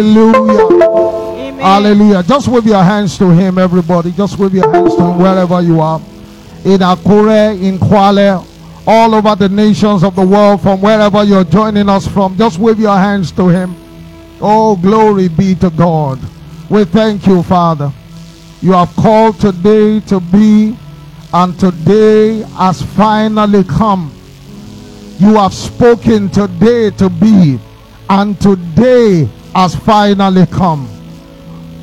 Hallelujah. Amen. Hallelujah. Just wave your hands to him, everybody. Just wave your hands to him wherever you are. In Akure, in Kwale, all over the nations of the world, from wherever you're joining us from, just wave your hands to him. Oh, glory be to God. We thank you, Father. You have called today to be, and today has finally come. You have spoken today to be, and today has finally come.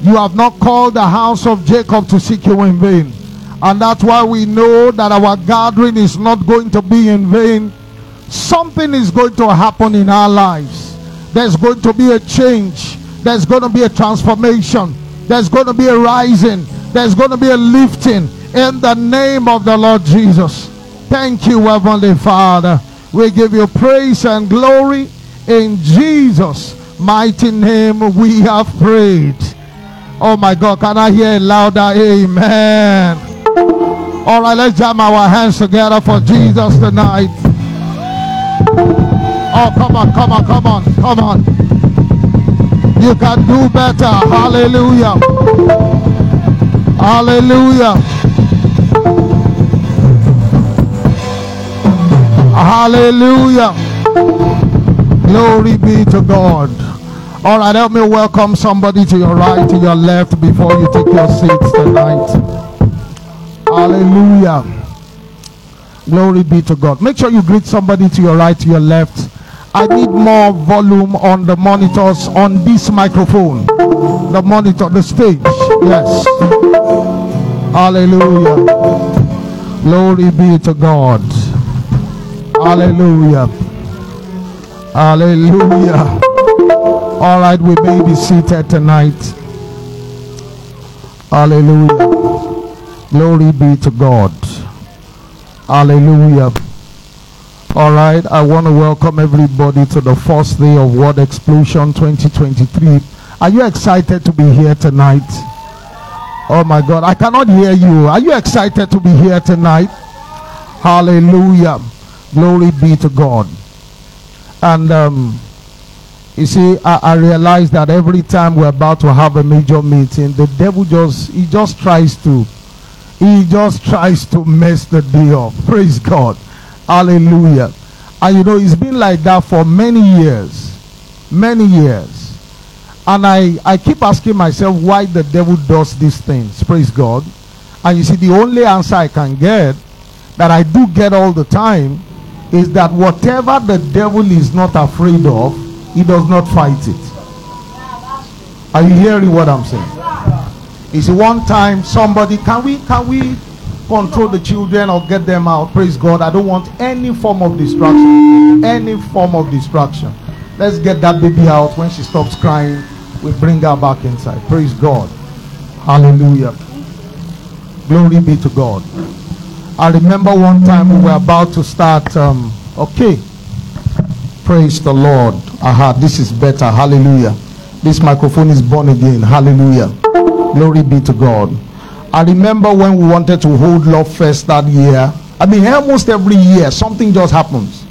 You have not called the house of Jacob to seek you in vain. And that's why we know that our gathering is not going to be in vain. Something is going to happen in our lives. There's going to be a change. There's going to be a transformation. There's going to be a rising. There's going to be a lifting in the name of the Lord Jesus. Thank you, Heavenly Father. We give you praise and glory in Jesus' mighty name. We have prayed. Oh my God, can I hear louder amen? All right, let's jam our hands together for Jesus tonight. Oh, come on, come on, come on, come on. You can do better. Hallelujah. Hallelujah. Hallelujah. Glory be to God. All right, help me welcome somebody to your right, to your left before you take your seats tonight. Hallelujah. Glory be to God. Make sure you greet somebody to your right, to your left. I need more volume on the monitors on this microphone. The monitor, the stage. Yes. Hallelujah. Glory be to God. Hallelujah. Hallelujah. All right, we may be seated tonight. Hallelujah. Glory be to God. Hallelujah. All right, I want to welcome everybody to the first day of Word Explosion 2023. Are you excited to be here tonight? Oh my God, I cannot hear you. Are you excited to be here tonight? Hallelujah. Glory be to God. And um, you see, I, I realize that every time we're about to have a major meeting, the devil just he just tries to he just tries to mess the day. Praise God. Hallelujah. And you know, it's been like that for many years. Many years. And I, I keep asking myself why the devil does these things. Praise God. And you see, the only answer I can get, that I do get all the time, is that whatever the devil is not afraid of, he does not fight it. Are you hearing what I'm saying? You see, one time somebody, can we, can we control the children or get them out? Praise God. I don't want any form of distraction. Any form of distraction. Let's get that baby out. When she stops crying, we bring her back inside. Praise God. Hallelujah. Glory be to God. I remember one time we were about to start. Um, okay. Praise the Lord. Aha, this is better. Hallelujah. This microphone is born again. Hallelujah. Glory be to God. I remember when we wanted to hold Love Fest that year. I mean, almost every year, something just happens.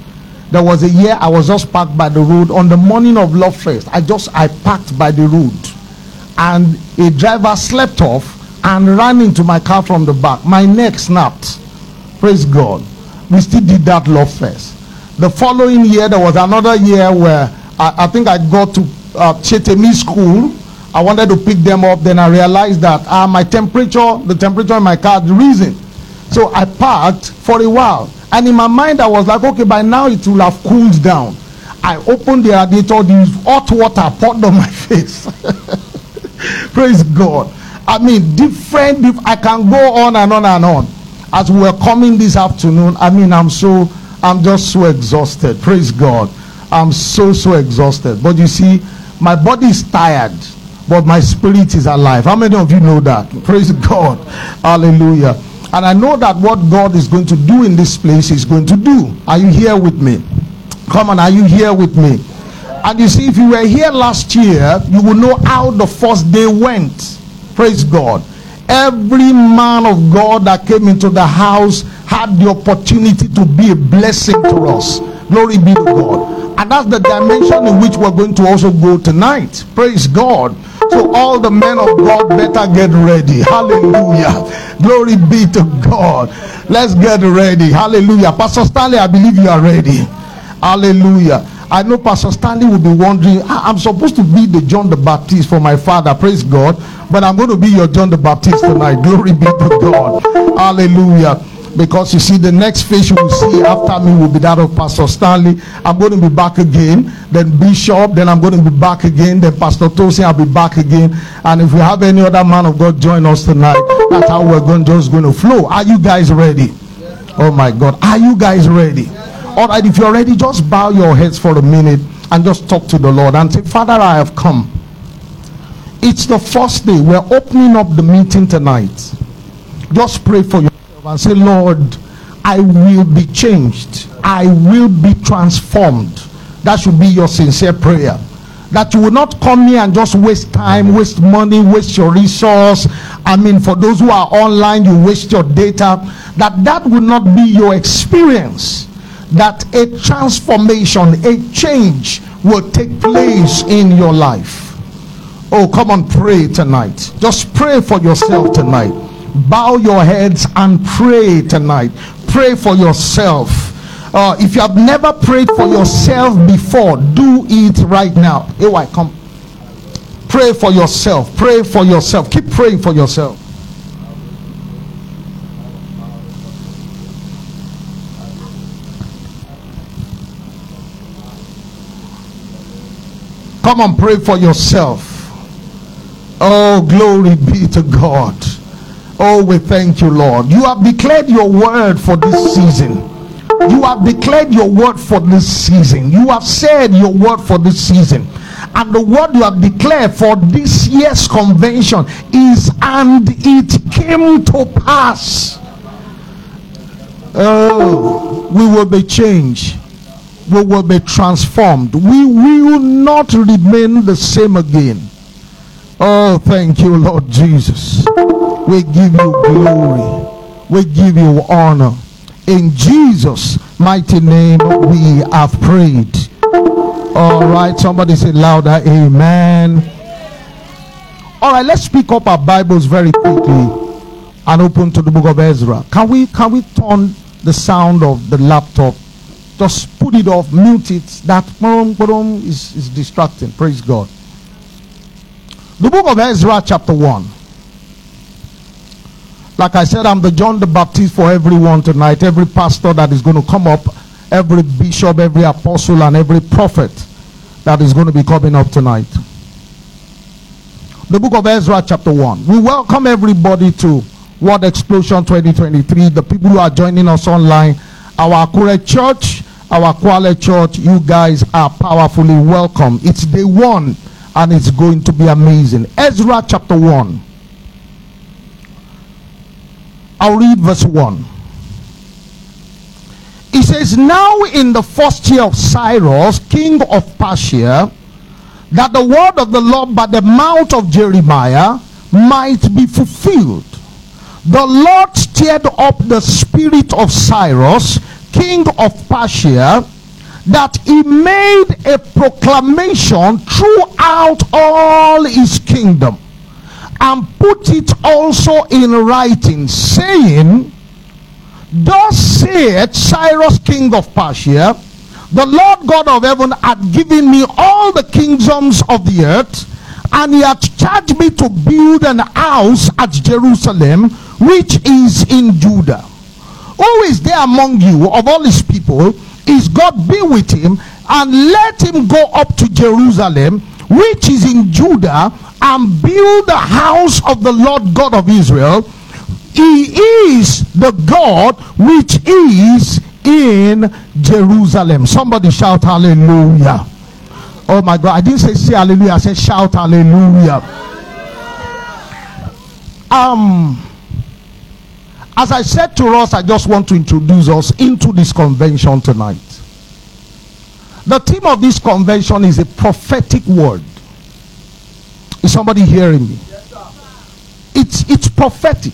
There was a year I was just parked by the road on the morning of Love Fest. I just I parked by the road, and a driver slept off and ran into my car from the back. My neck snapped. Praise God. We still did that Love Fest. The following year, there was another year where I, I think I got to uh, Chetemi School. I wanted to pick them up. Then I realized that uh, my temperature, the temperature in my car, had risen. So I parked for a while. And in my mind, I was like, okay, by now it will have cooled down. I opened the radiator, the hot water poured on my face. Praise God. I mean, different, I can go on and on and on. As we were coming this afternoon, I mean, I'm so, I'm just so exhausted. Praise God. I'm so, so exhausted. But you see, my body is tired, but my spirit is alive. How many of you know that? Praise God. Hallelujah. And I know that what God is going to do in this place is going to do. Are you here with me? Come on, are you here with me? And you see, if you were here last year, you will know how the first day went. Praise God. Every man of God that came into the house had the opportunity to be a blessing to us. Glory be to God. And that's the dimension in which we're going to also go tonight. Praise God. So all the men of God better get ready. Hallelujah. Glory be to God. Let's get ready. Hallelujah. Pastor Stanley, I believe you are ready. Hallelujah. I know Pastor Stanley will be wondering, I'm supposed to be the John the Baptist for my father, praise God, but I'm going to be your John the Baptist tonight. Glory be to God. Hallelujah. Because you see, the next face you will see after me will be that of Pastor Stanley. I'm going to be back again. Then Bishop. Then I'm going to be back again. Then Pastor Tosin, I'll be back again. And if we have any other man of God join us tonight, that's how we're going just going to flow. Are you guys ready? Oh my God. Are you guys ready? All right, if you're ready, just bow your heads for a minute and just talk to the Lord and say, Father, I have come. It's the first day. We're opening up the meeting tonight. Just pray for yourself and say, Lord, I will be changed. I will be transformed. That should be your sincere prayer. That you will not come here and just waste time, waste money, waste your resource. I mean, for those who are online, you waste your data. That that will not be your experience that a transformation, a change will take place in your life. Oh, come on, pray tonight. Just pray for yourself tonight. Bow your heads and pray tonight. Pray for yourself. Uh, if you have never prayed for yourself before, do it right now. Hey, why come? Pray for yourself. Pray for yourself. Keep praying for yourself. Come and pray for yourself. Oh, glory be to God. Oh, we thank you, Lord. You have declared your word for this season. You have declared your word for this season. You have said your word for this season. And the word you have declared for this year's convention is, and it came to pass. Oh, we will be changed we will be transformed. We will not remain the same again. Oh, thank you, Lord Jesus. We give you glory. We give you honor. In Jesus' mighty name, we have prayed. All right, somebody say louder, Amen. All right, let's pick up our Bibles very quickly and open to the book of Ezra. Can we can we turn the sound of the laptop just put it off, mute it. That boom, boom, is, is distracting. Praise God. The book of Ezra, chapter 1. Like I said, I'm the John the Baptist for everyone tonight. Every pastor that is going to come up, every bishop, every apostle, and every prophet that is going to be coming up tonight. The book of Ezra, chapter 1. We welcome everybody to Word Explosion 2023. The people who are joining us online, our Akure Church, our Kwale Church, you guys are powerfully welcome. It's day one and it's going to be amazing. Ezra chapter 1. I'll read verse 1. He says, Now in the first year of Cyrus, king of Persia, that the word of the Lord by the mouth of Jeremiah might be fulfilled. The Lord stirred up the spirit of Cyrus, king of Persia that he made a proclamation throughout all his kingdom and put it also in writing, saying, Thus saith Cyrus, king of Persia, the Lord God of heaven had given me all the kingdoms of the earth, and he hath charged me to build an house at Jerusalem, which is in Judah who is there among you of all his people is God be with him and let him go up to Jerusalem which is in Judah and build the house of the Lord God of Israel? He is the God which is in Jerusalem. Somebody shout hallelujah. Oh my God I didn't say say hallelujah I said shout hallelujah. Um as I said to us, I just want to introduce us into this convention tonight. The theme of this convention is a prophetic word. Is somebody hearing me? it's it's prophetic.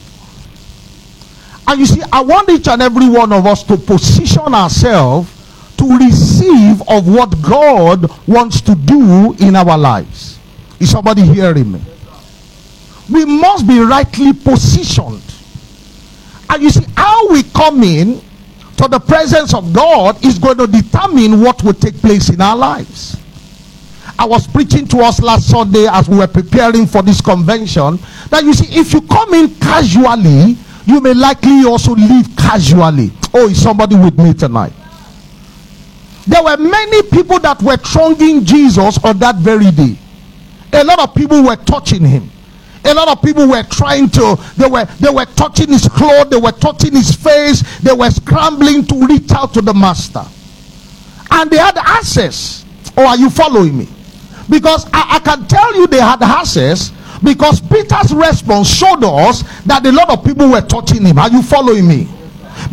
And you see, I want each and every one of us to position ourselves to receive of what God wants to do in our lives. Is somebody hearing me? We must be rightly positioned. And you see, how we come in to the presence of God is going to determine what will take place in our lives. I was preaching to us last Sunday as we were preparing for this convention that you see, if you come in casually, you may likely also leave casually. Oh, is somebody with me tonight? There were many people that were thronging Jesus on that very day. A lot of people were touching him. A lot of people were trying to, they were they were touching his clothes, they were touching his face, they were scrambling to reach out to the master. And they had access. Or oh, are you following me? Because I, I can tell you they had access because Peter's response showed us that a lot of people were touching him. Are you following me?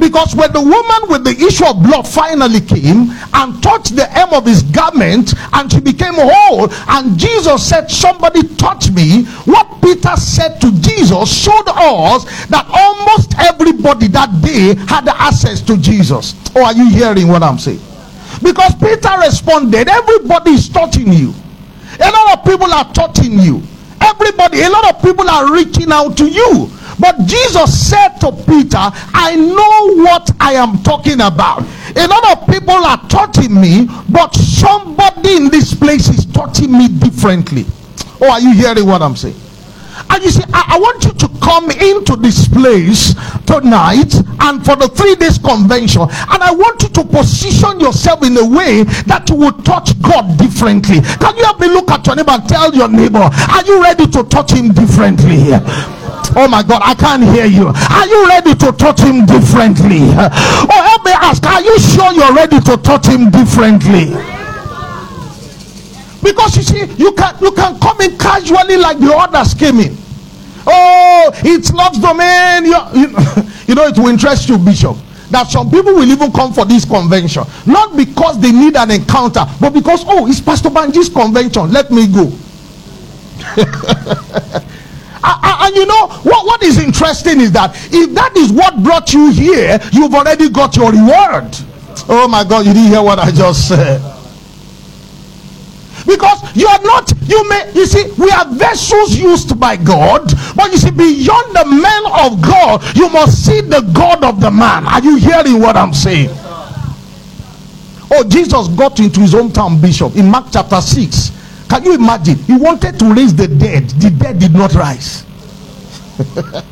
Because when the woman with the issue of blood finally came and touched the hem of his garment and she became whole, and Jesus said, Somebody touch me, what Peter said to Jesus showed us that almost everybody that day had access to Jesus. Oh, are you hearing what I'm saying? Because Peter responded, Everybody is touching you. A lot of people are touching you. Everybody, a lot of people are reaching out to you. But Jesus said to Peter, I know what I am talking about. A lot of people are touching me, but somebody in this place is touching me differently. Oh, are you hearing what I'm saying? And you see, I, I, want you to come into this place tonight and for the three days convention. And I want you to position yourself in a way that you will touch God differently. Can you help me look at your neighbor and tell your neighbor, are you ready to touch him differently? Oh my God, I can't hear you. Are you ready to touch him differently? Oh, help me ask, are you sure you're ready to touch him differently? Because you see, you can you can come in casually like the others came in. Oh, it's Lord's domain. You, you, you know, it will interest you, Bishop that some people will even come for this convention not because they need an encounter but because oh it's pastor banji's convention let me go Uh, uh, and you know what, what is interesting is that if that is what brought you here you've already got your reward. Oh my god you didn't hear what i just said. Because you are not you may you see we are vessels used by god but you see beyond the man of god you must see the god of the man. Are you hearing what i'm saying? Oh jesus got into his hometown bishop in mark chapter 6 can you imagine he wanted to raise the dead the dead did not rise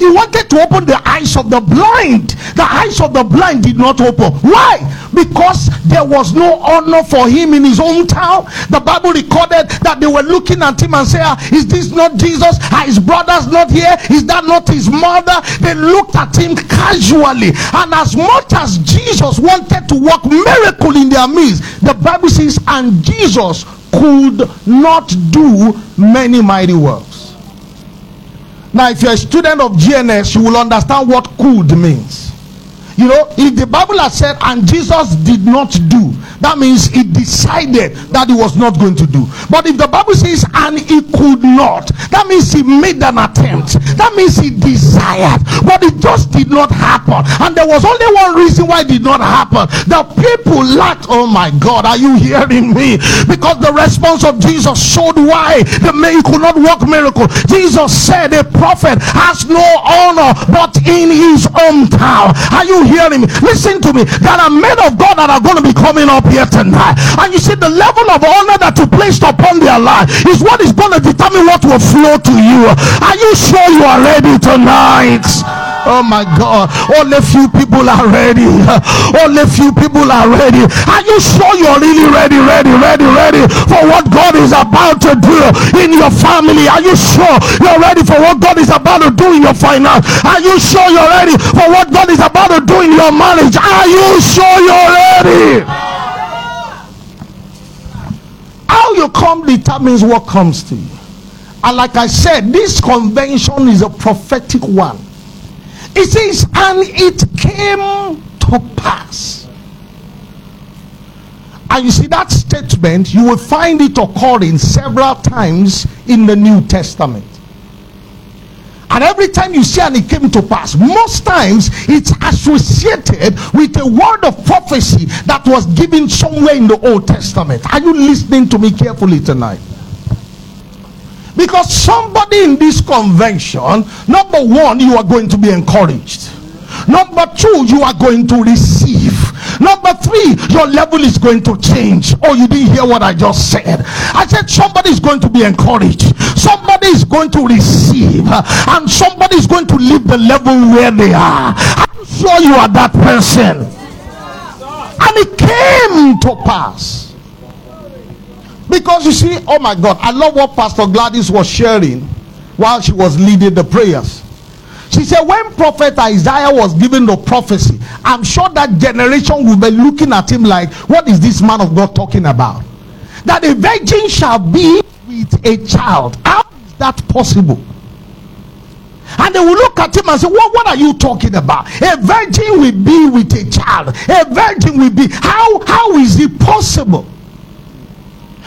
He wanted to open the eyes of the blind. The eyes of the blind did not open. Why? Because there was no honor for him in his own town. The Bible recorded that they were looking at him and say, ah, Is this not Jesus? Are his brothers not here? Is that not his mother? They looked at him casually. And as much as Jesus wanted to work miracle in their midst, the Bible says, and Jesus could not do many mighty works. Now, if you're a student of GNS, you will understand what could means. You know, if the Bible has said, and Jesus did not do, that means he decided that he was not going to do. But if the Bible says, and he could not, that means he made an attempt. That means he desired, but it just did not happen. And there was only one reason why it did not happen. The people lacked, oh my God, are you hearing me? Because the response of Jesus showed why the man could not work miracle. Jesus said, a prophet has no honor but in his hometown. Are you hearing me? Listen to me. There are men of God that are going to be coming up here tonight. And you see, the level of honor that you placed upon their life is what is going to determine what will flow to you. Are you sure you are ready tonight? Oh my God. Only few people are ready. Only few people are ready. Are you sure you're really ready, ready, ready, ready for what God is about to do in your family? Are you sure you're ready for what God is about to do in your finance? Are you sure you're ready for what God is about to do in your marriage? Are you sure you're ready? How you come determines what comes to you. And like I said, this convention is a prophetic one. It says, and it came to pass. And you see that statement, you will find it occurring several times in the New Testament. And every time you see and it came to pass, most times it's associated with a word of prophecy that was given somewhere in the Old Testament. Are you listening to me carefully tonight? Because somebody in this convention, number one, you are going to be encouraged. Number two, you are going to receive. Number three, your level is going to change. Oh, you didn't hear what I just said. I said somebody is going to be encouraged. Somebody is going to receive. And somebody is going to leave the level where they are. I'm sure you are that person. And it came to pass. Because you see, oh my God, I love what Pastor Gladys was sharing while she was leading the prayers. She said, when Prophet Isaiah was given the prophecy, I'm sure that generation will be looking at him like, what is this man of God talking about? That a virgin shall be with a child. How is that possible? And they will look at him and say, What, what are you talking about? A virgin will be with a child. A virgin will be. How, how is it possible?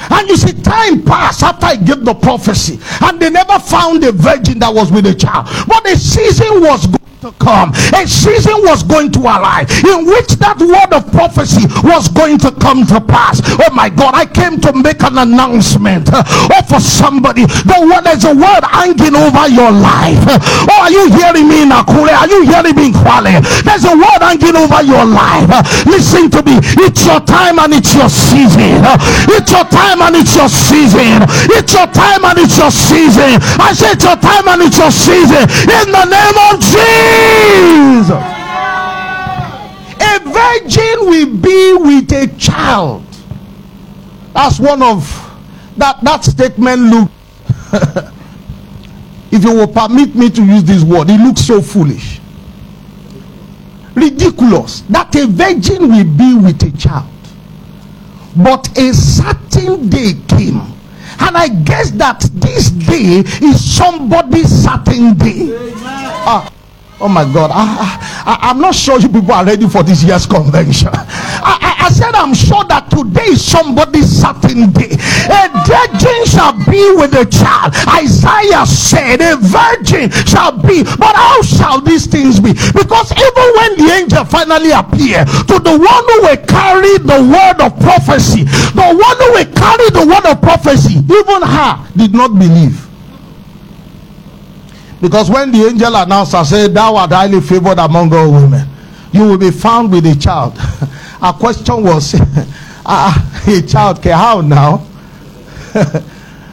And you see, time passed after I gave the prophecy, and they never found a virgin that was with a child. But the season was good to come. A season was going to arrive in which that word of prophecy was going to come to pass. Oh my God, I came to make an announcement. Uh, oh, for somebody, the word there's a word hanging over your life. Oh, are you hearing me, Nakure? Are you hearing me, in Kwale? There's a word hanging over your life. Listen to me. It's your time and it's your season. It's your time and it's your season. It's your time and it's your season. I say it's your time and it's your season. In the name of Jesus. Jesus. A virgin will be with a child. That's one of that that statement look if you will permit me to use this word, it looks so foolish. Ridiculous that a virgin will be with a child. But a certain day came. And I guess that this day is somebody's certain day. Ah, Oh my God, I, am not sure you people are ready for this year's convention. I, I, I, said, I'm sure that today is somebody's certain day. A virgin shall be with a child. Isaiah said, A virgin shall be. But how shall these things be? Because even when the angel finally appeared to the one who will carry the word of prophecy, the one who will carry the word of prophecy, even her did not believe. Because when the angel announced, I said, Thou art highly favored among all women. You will be found with a child. Our question was, ah, a child, okay, how now?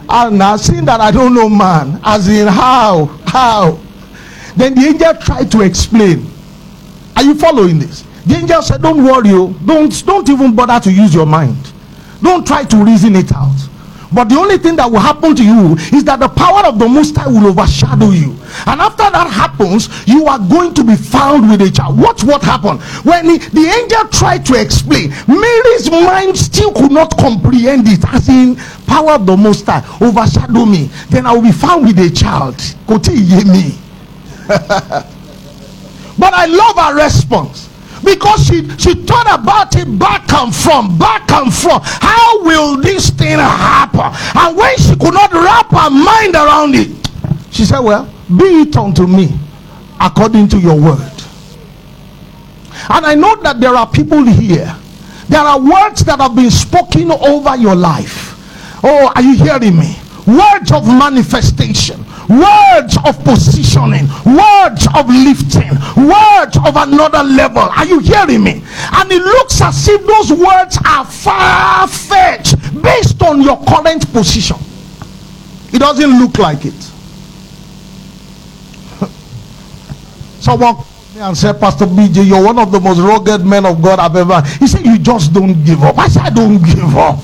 and now, seeing that I don't know man, as in how, how? Then the angel tried to explain. Are you following this? The angel said, Don't worry, oh. don't, don't even bother to use your mind. Don't try to reason it out. But the only thing that will happen to you is that the power of the Most High will overshadow you. And after that happens, you are going to be found with a child. Watch what happened. When he, the angel tried to explain, Mary's mind still could not comprehend it. As in, power of the Most High overshadow me. Then I will be found with a child. me. but I love her response because she she thought about it back and from back and from. How will this thing happen? And when she could not wrap her mind around it she said well be it unto me according to your word. And i know that there are people here there are words that have been spoken over your life. Oh are you hearing me? Words of manifestation words of positioning, words of lifting, words of another level. Are you hearing me? And it looks as if those words are far fetched based on your current position. It doesn't look like it. Someone called me and said, Pastor BJ, you're one of the most rugged men of God I've ever. He said, You just don't give up. I said, I don't give up.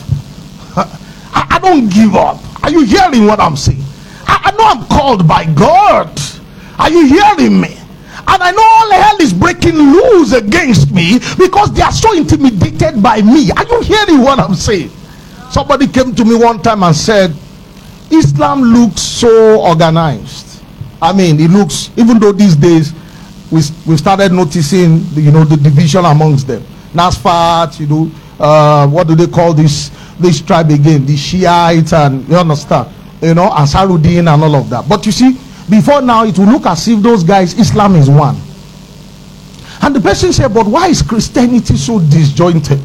I, I don't give up. Are you hearing what I'm saying? I, I know I'm called by God. Are you hearing me? And I know all hell is breaking loose against me because they are so intimidated by me. Are you hearing what I'm saying? Somebody came to me one time and said, Islam looks so organized. I mean, it looks, even though these days we, we started noticing, you know, the division amongst them. Nasfat, you know, uh, what do they call this this tribe again? The Shiites, and you understand? You know, Ansarudin and all of that. But you see, before now it will look as if those guys, Islam is one. And the person said, But why is Christianity so disjointed?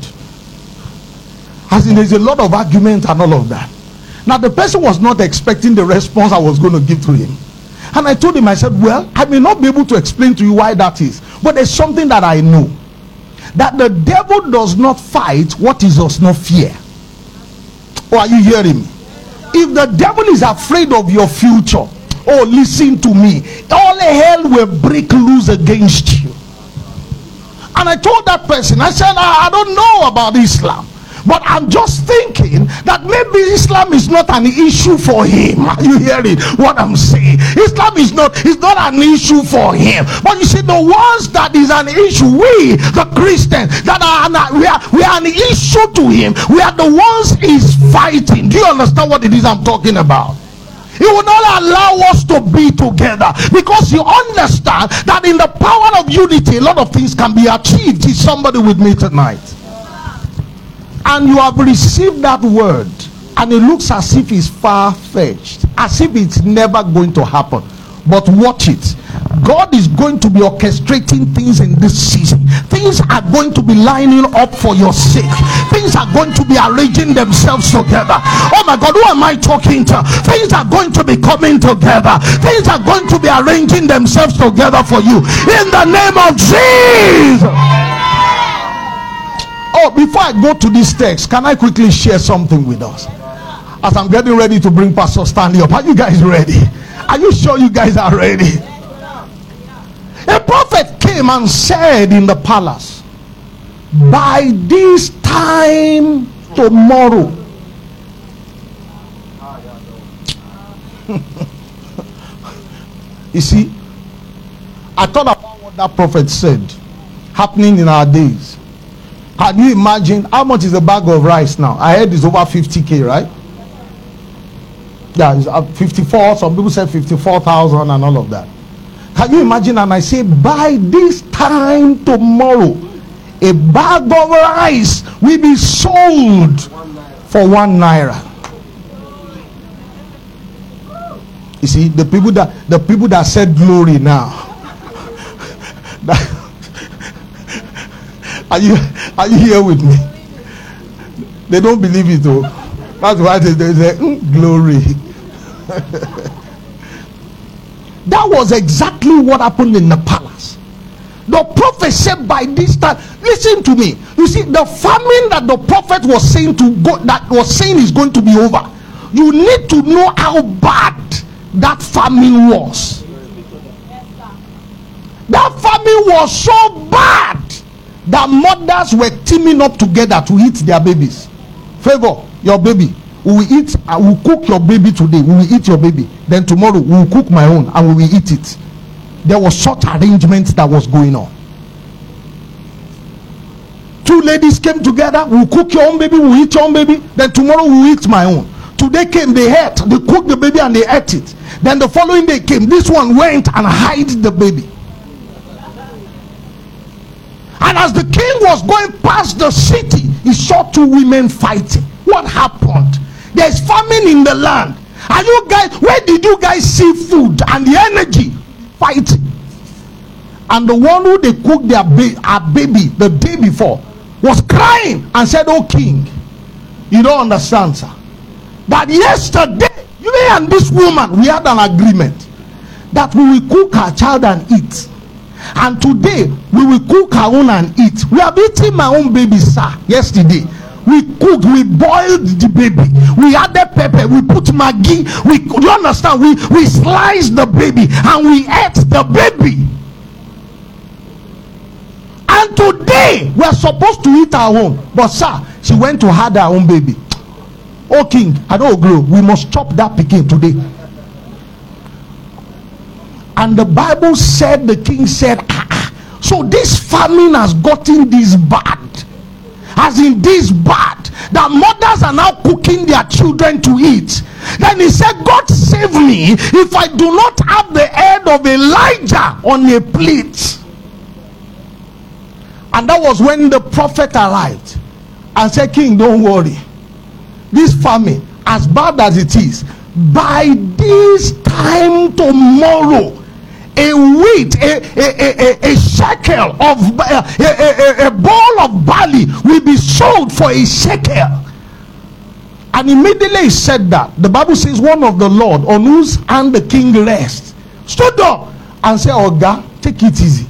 As in, there's a lot of argument and all of that. Now, the person was not expecting the response I was going to give to him. And I told him, I said, Well, I may not be able to explain to you why that is, but there's something that I know that the devil does not fight what he does not fear. Or are you hearing me? If the devil is afraid of your future, oh, listen to me, all hell will break loose against you. And I told that person, I said, I, I don't know about Islam. But I'm just thinking that maybe Islam is not an issue for him. Are you hearing what I'm saying? Islam is not is not an issue for him. But you see, the ones that is an issue, we the Christians that are an, we are we are an issue to him. We are the ones he's fighting. Do you understand what it is I'm talking about? He will not allow us to be together because you understand that in the power of unity, a lot of things can be achieved. Is somebody with me tonight? And you have received that word. And it looks as if it's far-fetched as if it's never going to happen. But watch it. God is going to be orchestrating things in this season. Things are going to be lining up for your sake. Things are going to be arranging themselves together. Oh my god who am i talking to? Things are going to be coming together. Things are going to be arranging themselves together for you. In the name of jesus Oh, before I go to this text, can I quickly share something with us? As I'm getting ready to bring Pastor Stanley up. Are you guys ready? Are you sure you guys are ready? A prophet came and said in the palace, By this time tomorrow. you see, I thought about what that prophet said happening in our days. Can you imagine how much is a bag of rice now? I heard it's over 50k, right? Yeah, it's uh, 54. Some people said 54,000 and all of that. Can you imagine? And I say, by this time tomorrow, a bag of rice will be sold for one naira. You see, the people that the people that said glory now. that, are you are you here with me? They don't believe it though. That's why they, they say mm, glory. that was exactly what happened in the palace. The prophet said by this time, listen to me. You see, the famine that the prophet was saying to go that was saying is going to be over. You need to know how bad that famine was. That famine was so bad that mothers were teaming up together to eat their babies. Favor your baby. We will eat, uh, I will cook your baby today. We will eat your baby. Then tomorrow we will cook my own and we will eat it. There was such arrangement that was going on. Two ladies came together. We'll cook your own baby. We'll eat your own baby. Then tomorrow we'll eat my own. Today came, they ate. They cooked the baby and they ate it. Then the following day came. This one went and hid the baby. And as the king was going past the city, he saw two women fighting. What happened? There's famine in the land. Are you guys, where did you guys see food and the energy fighting? And the one who they cooked their ba- baby the day before was crying and said, Oh, king, you don't understand, sir. That yesterday, you and this woman, we had an agreement that we will cook our child and eat and today we will cook our own and eat. We have eaten my own baby sir yesterday. We cooked we boiled the baby. We added pepper we put maggi. We you understand? We we sliced the baby and we ate the baby. And today we are supposed to eat our own. But sir she went to have her own baby. Oh king i don't agree. We must chop that pikin today and the Bible said, the king said, ah, ah, so this famine has gotten this bad. As in this bad, that mothers are now cooking their children to eat. Then he said, God save me if I do not have the head of Elijah on a plate. And that was when the prophet arrived and said, King, don't worry. This famine, as bad as it is, by this time time tomorrow a wheat, a, a, a, a shekel of a, a, a bowl of barley will be sold for a shekel. And immediately he said that. The Bible says, one of the Lord on whose hand the king rests stood up and said, Oh God, take it easy.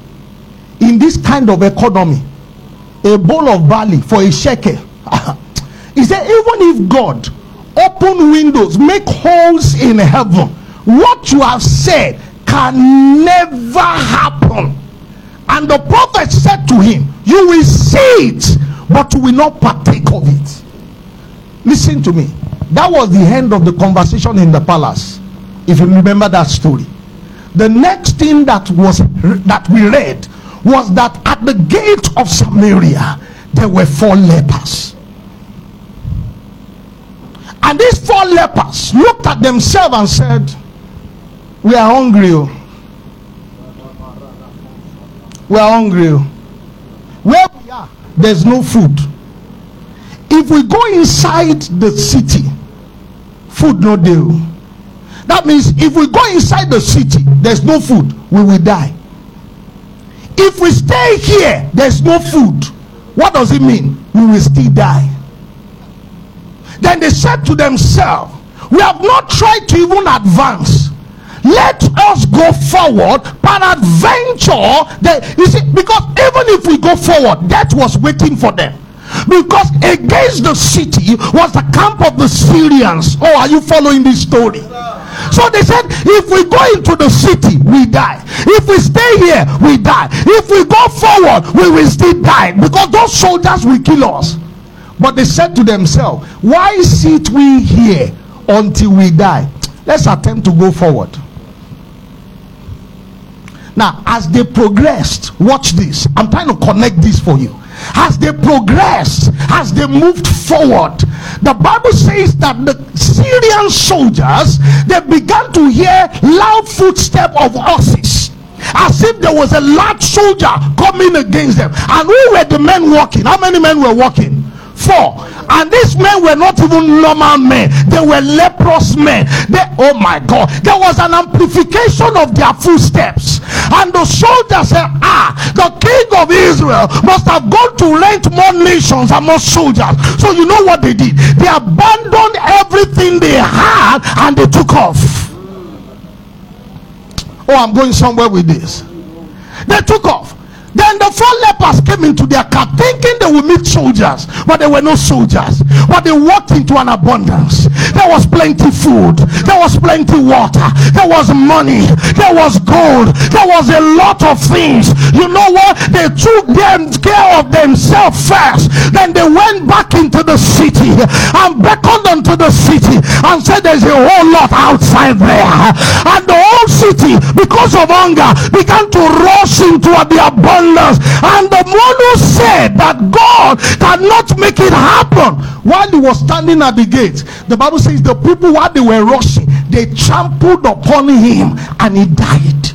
In this kind of economy, a bowl of barley for a shekel. he said, even if God open windows, make holes in heaven, what you have said can never happen. And the prophet said to him, You will see it, but you will not partake of it. Listen to me. That was the end of the conversation in the palace. If you remember that story. The next thing that was that we read was that at the gate of Samaria there were four lepers. And these four lepers looked at themselves and said, we are hungry. Oh. We are hungry. Oh. Where we are, there's no food. If we go inside the city, food no deal. Oh. That means if we go inside the city, there's no food, we will die. If we stay here, there's no food. What does it mean? We will still die. Then they said to themselves, We have not tried to even advance let us go forward. Peradventure that you see because even if we go forward death was waiting for them. Because against the city was the camp of the syrians. Oh are you following this story? So they said if we go into the city we die. If we stay here we die. If we go forward we will still die. Because those soldiers will kill us. But they said to themselves why sit we here until we die? Let's attempt to go forward now, as they progressed, watch this. I'm trying to connect this for you. As they progressed, as they moved forward, the Bible says that the Syrian soldiers they began to hear loud footsteps of horses as if there was a large soldier coming against them. And who were the men walking? How many men were walking? And these men were not even normal men, they were leprous men. They, oh my God, there was an amplification of their footsteps. And the soldiers said, Ah, the king of Israel must have gone to rent more nations and more soldiers. So you know what they did? They abandoned everything they had and they took off. Oh, I'm going somewhere with this. They took off. Then the four lepers came into their camp thinking they would meet soldiers, but there were no soldiers. But they walked into an abundance. There was plenty food, there was plenty water, there was money, there was gold, there was a lot of things. You know what? They took them care of themselves first. Then they went back into the city and beckoned unto the city and said, There's a whole lot outside there. And the whole city, because of hunger, began to rush into the abundance and the one who said that God cannot make it happen while he was standing at the gate, the Bible says the people while they were rushing, they trampled upon him and he died.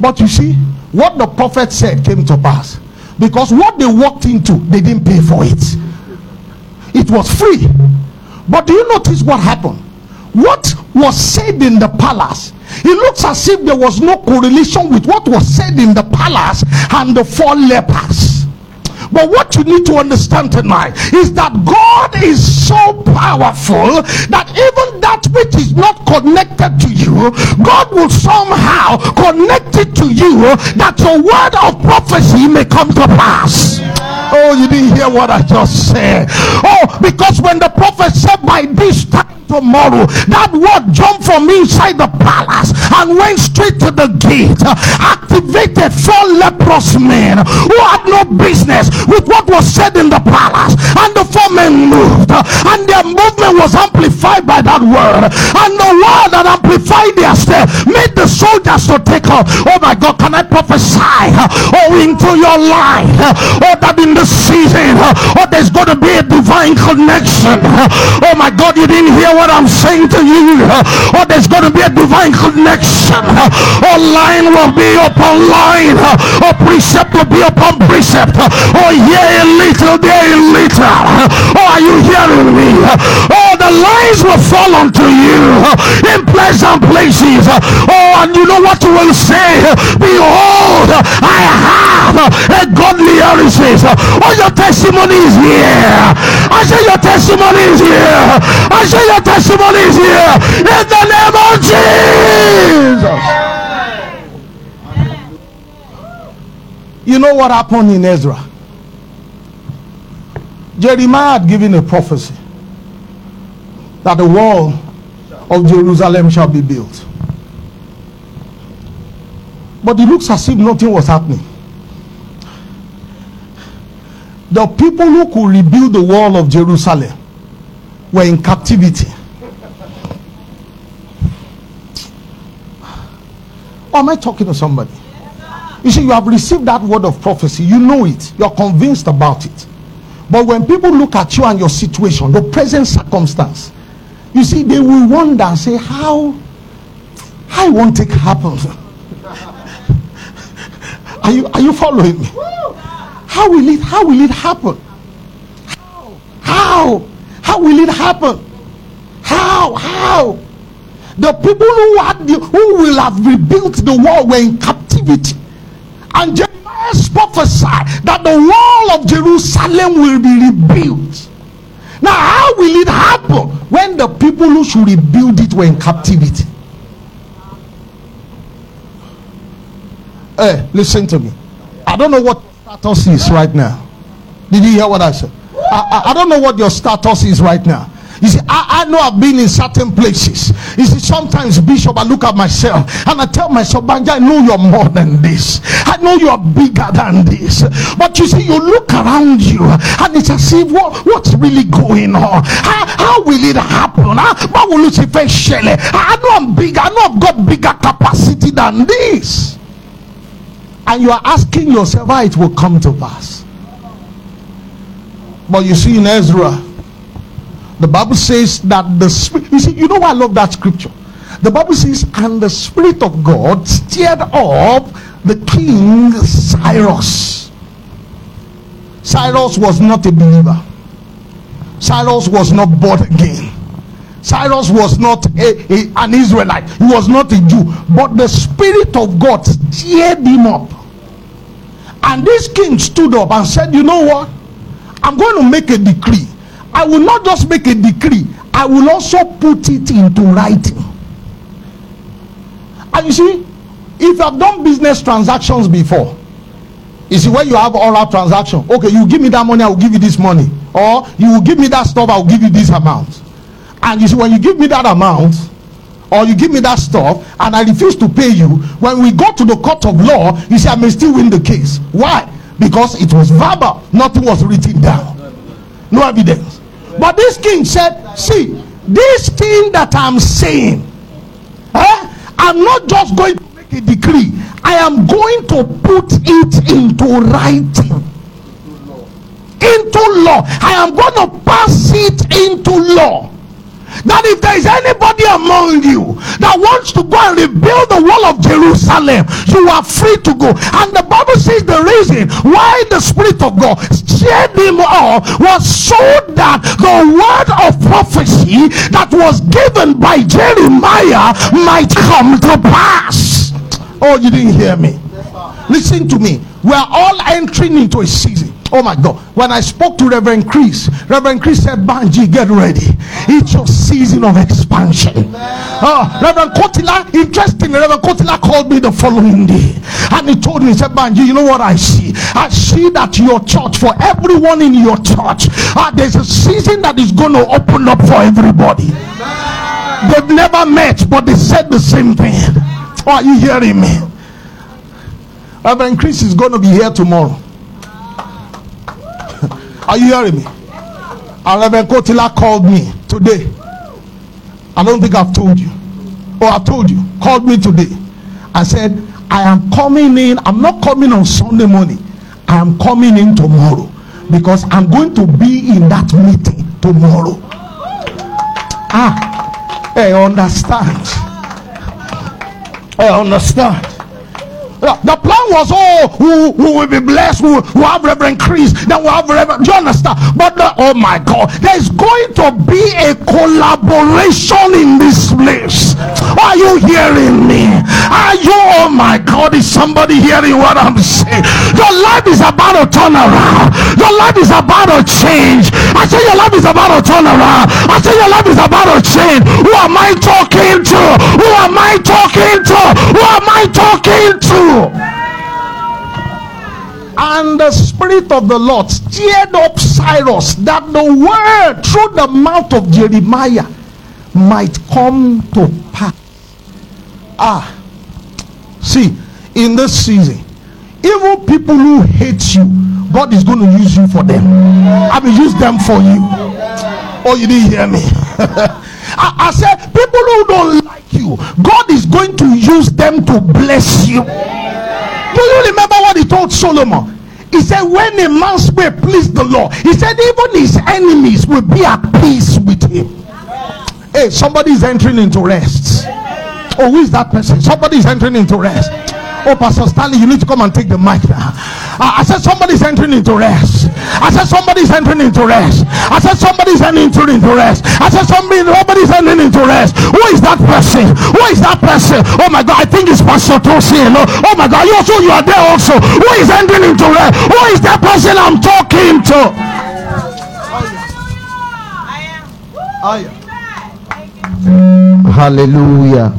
But you see, what the prophet said came to pass because what they walked into, they didn't pay for it. It was free. But do you notice what happened? What was said in the palace it looks as if there was no correlation with what was said in the palace and the four lepers. But what you need to understand tonight is that God is so powerful that even that which is not connected to you, God will somehow connect it to you that your word of prophecy may come to pass. Oh, you didn't hear what I just said. Oh, because when the prophet said by this time tomorrow. That word jumped from inside the palace and went straight to the gate. Uh, activated four leprous men who had no business with what was said in the palace. And the four men moved. Uh, and their movement was amplified by that word. And the word that amplified their step made the soldiers to take off. Oh my God, can I prophesy? Uh, oh, into your life. Oh, that in the season, oh, there's going to be a divine connection. Uh, oh my God, you didn't hear what I'm saying to you. Uh, or oh, there's going to be a divine connection. Or line will be upon line. Or precept will be upon precept. Oh, or here a little, there a little. Oh, are you hearing me? Oh, the lines will fall onto you in pleasant places. Oh, and you know what you will say? Behold, I have a heritage. Oh, your testimony is here. I say your testimony is here. I say your testimony is here. In the name of Jesus. You know what happened in Ezra? Jeremiah had given a prophecy that the wall of Jerusalem shall be built. But it looks as if nothing was happening. The people who could rebuild the wall of Jerusalem were in captivity. Or am I talking to somebody? You see, you have received that word of prophecy. You know it. You're convinced about it. But when people look at you and your situation, the present circumstance, you see, they will wonder and say, How? How won't it happen? are you are you following me? How will it how will it happen? How? How? How will it happen? How? How? The people who had the, who will have rebuilt the wall were in captivity. And Jeremiah prophesied that the wall of Jerusalem will be rebuilt. Now, how will it happen when the people who should rebuild it were in captivity? Hey, listen to me. I don't know what status is right now. Did you hear what I said? I, I, I don't know what your status is right now. You see, I, I know I've been in certain places. You see, sometimes, Bishop, I look at myself and I tell myself, Banji, I know you're more than this. I know you're bigger than this. But you see, you look around you and it's as if what, what's really going on? How, how will it happen? How will it I know I'm bigger. I know I've got bigger capacity than this. And you are asking yourself how it will come to pass. But you see in Ezra, the Bible says that the spirit, you see, you know why I love that scripture? The Bible says, and the Spirit of God stirred up the king Cyrus. Cyrus was not a believer. Cyrus was not born again. Cyrus was not a, a, an Israelite. He was not a Jew. But the Spirit of God cheered him up. And this king stood up and said, You know what? I'm going to make a decree I will not just make a decree, I will also put it into writing. And you see, if you have done business transactions before, you see, when you have oral transaction, okay, you give me that money, I will give you this money. Or you will give me that stuff, I will give you this amount. And you see, when you give me that amount, or you give me that stuff, and I refuse to pay you, when we go to the court of law, you see, I may still win the case. Why? Because it was verbal, nothing was written down. No evidence. But this king said, See, this thing that I'm saying, eh, I'm not just going to make a decree, I am going to put it into writing. Into law. I am going to pass it into law that if there is anybody among you that wants to go and rebuild the wall of Jerusalem, you are free to go. And the Bible says the reason why the Spirit of God stirred him up was so that the word of prophecy that was given by Jeremiah might come to pass. Oh, you didn't hear me. Listen to me. We are all entering into a season Oh my God. When I spoke to Reverend Chris, Reverend Chris said, Banji, get ready. It's your season of expansion. Uh, Reverend Kotila, interestingly, Reverend Kotila called me the following day and he told me, he said, Banji, you know what I see? I see that your church, for everyone in your church, uh, there's a season that is going to open up for everybody. They've never met, but they said the same thing. Oh, are you hearing me? Reverend Chris is going to be here tomorrow. Are you hearing me? And Reverend Kotila called me today. I don't think I've told you. Oh, I told you. Called me today. I said, I am coming in. I'm not coming on Sunday morning. I am coming in tomorrow because I'm going to be in that meeting tomorrow. Ah, I understand. I understand. The plan was, oh, who, who will be blessed, who will have Reverend Chris, then we'll have Reverend. Do you understand? But the, oh my God, there's going to be a collaboration in this place. Are you hearing me? Are you, oh my God, is somebody hearing what I'm saying? Your life is about to turn around. Your life is about to change. I say your life is about to turn around. I say your life is about to change. Who am I talking to? Who am I talking to? Who am I talking to? And the Spirit of the Lord stirred up Cyrus that the word through the mouth of Jeremiah might come to pass. Ah, see, in this season, even people who hate you, God is going to use you for them. I will use them for you. Oh, you didn't hear me. I, I said, people who don't like you, God is going to use them to bless you. Do you remember what he told Solomon? He said, When a man's way please the Lord, he said, even his enemies will be at peace with him. Hey, somebody is entering into rest. Oh, who is that person? Somebody is entering into rest. Oh, Pastor Stanley, you need to come and take the mic now. I, I said somebody's entering into rest. I said somebody's entering into rest. I said somebody's entering into rest. I said somebody, nobody's entering into rest. Who is that person? Who is that person? Oh my God, I think it's Pastor Tosi. No? Oh my God, you also you are there also. Who is entering into rest? Who is that person I'm talking to? Hallelujah.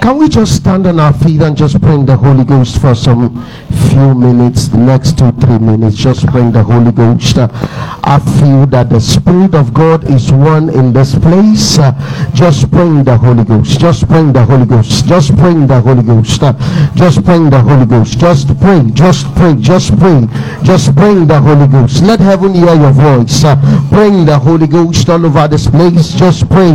Can we just stand on our feet and just bring the Holy Ghost for some few minutes, the next two, three minutes, just bring the Holy Ghost. Uh, I feel that the Spirit of God is one in this place. Uh, just bring the Holy Ghost. Just bring the Holy Ghost. Just bring the Holy Ghost. Uh, just bring the Holy Ghost. Just pray. Just pray. Just pray. Just bring the Holy Ghost. Let heaven hear your voice. bring the Holy Ghost all over this place. Just pray.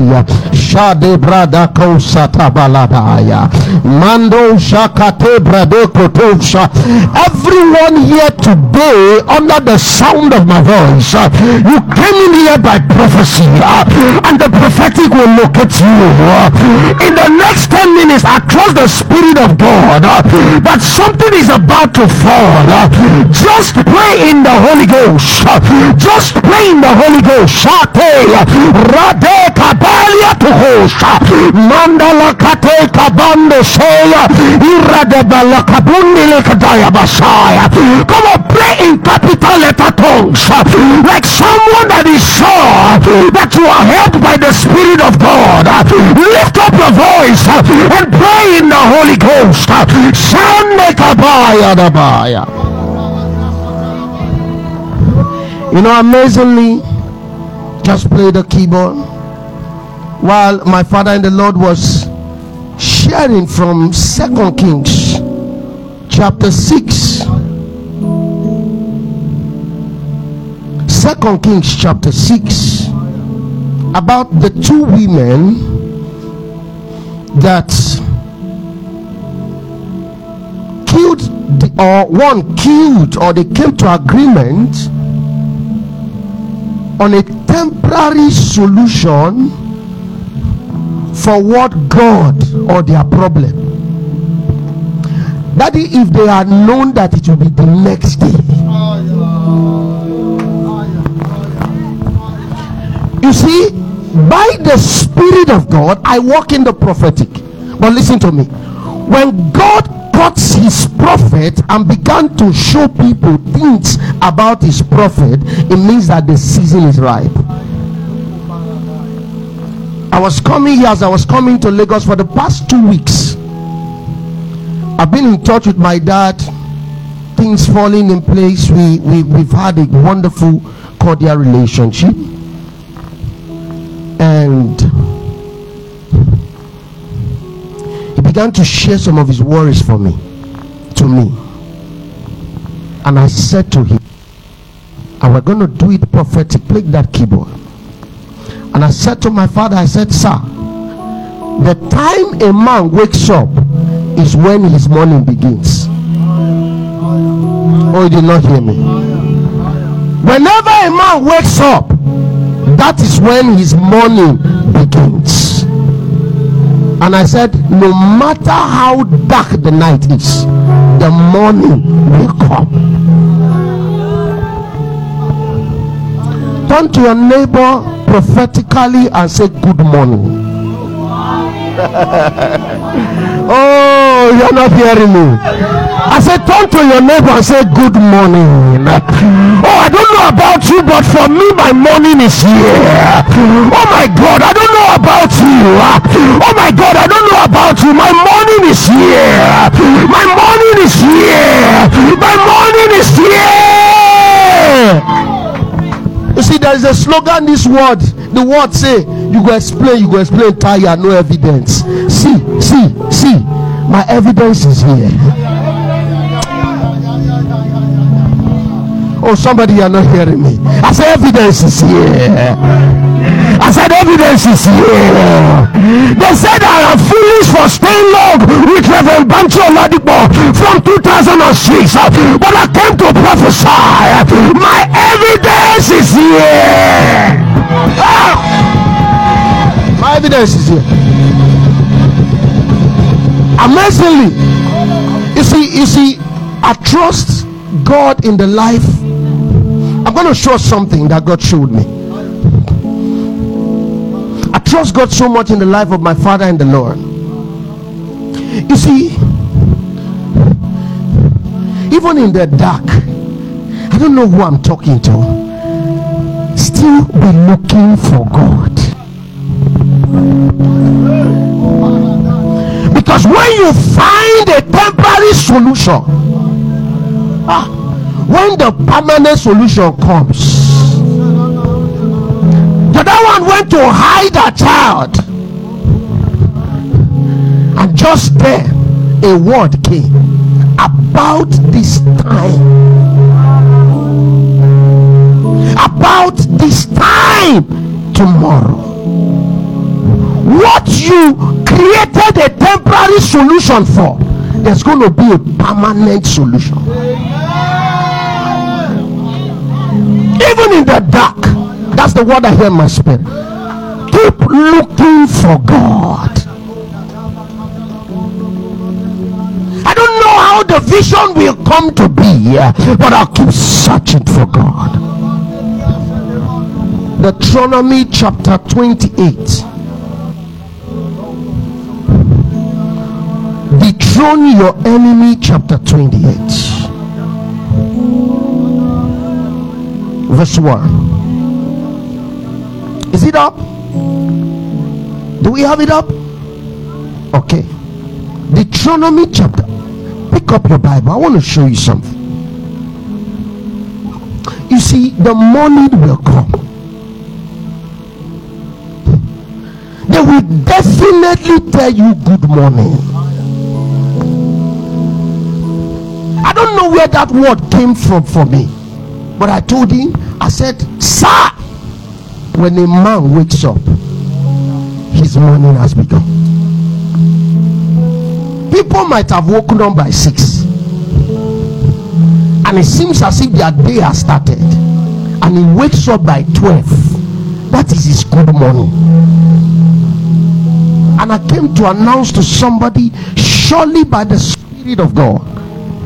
Shade brada kosata balada. Mando Shakate Bradekotosha. Everyone here today, under the sound of my voice, uh, you came in here by prophecy, uh, and the prophetic will look at you. Uh, in the next 10 minutes, I trust the Spirit of God that something is about to fall. just pray in the Holy Ghost. just pray in the Holy Ghost. Mandala Kate kabando soya come on pray in capital letter tongues. Like someone that is sure that you are helped by the spirit of god lift up your voice and pray in the holy ghost. You know amazingly just play the keyboard. While my father in the lord was sharing from Second Kings chapter 6. Second Kings chapter 6 about the two women that killed the, or one killed or they came to agreement on a temporary solution for what God or their problem. Daddy, if they had known that it will be the next day. You see, by the Spirit of God, I walk in the prophetic. But listen to me. When God cuts his prophet and began to show people things about his prophet, it means that the season is ripe. I was coming here as I was coming to Lagos for the past two weeks. I've been in touch with my dad, things falling in place. We, we, we've had a wonderful, cordial relationship. And he began to share some of his worries for me, to me. And I said to him, and we're going to do it prophetic. Play that keyboard. And I said to my father, I said, Sir, the time a man wakes up is when his morning begins. Oh, you did not hear me. Whenever a man wakes up, that is when his morning begins. And I said, no matter how dark the night is, the morning will come. Turn to your neighbor prophetically and say, Good morning. oh, you're not hearing me. I said, turn to your neighbor and say, Good morning. Oh, I don't know about you, but for me, my morning is here. Oh my God, I don't know about you. Oh my God, I don't know about you. My morning is here. My morning is here. My morning is here. You see, there is a slogan, this word. The word say, you go explain, you go explain, tire, no evidence. See, see, see, my evidence is here. Oh, somebody, you are not hearing me. I say, evidence is here. I said, evidence is here. They said I am foolish for staying long with Reverend Bancho Ladipo from 2006. But I came to prophesy. My evidence is here. Ah! My evidence is here. Amazingly, you see, you see, I trust God in the life. I'm going to show something that God showed me. I trust God so much in the life of my father and the Lord. You see, even in the dark, I don't know who I'm talking to. Still be looking for God. Because when you find a temporary solution, ah, when the permanent solution comes, the other one went to hide a child, and just there a word came about this time. About this time tomorrow. What you created a temporary solution for there's going to be a permanent solution. Even in the dark that's the word i hear in my spirit. Keep looking for god. I don't know how the vision will come to be but i'll keep searching for god deuteronomy chapter 28 dethrone your enemy chapter 28 verse 1 is it up? Do we have it up? Okay. Deuteronomy chapter pick up your bible. I want to show you something. You see the morning will come definitely tell you good morning I don't know where that word came from for me. But I told him, I said, Sir, when a man wakes up, his morning has begun. People might have woken up by six, and it seems as if their day has started, and he wakes up by 12. That is his good morning. And I came to announce to somebody, surely by the Spirit of God,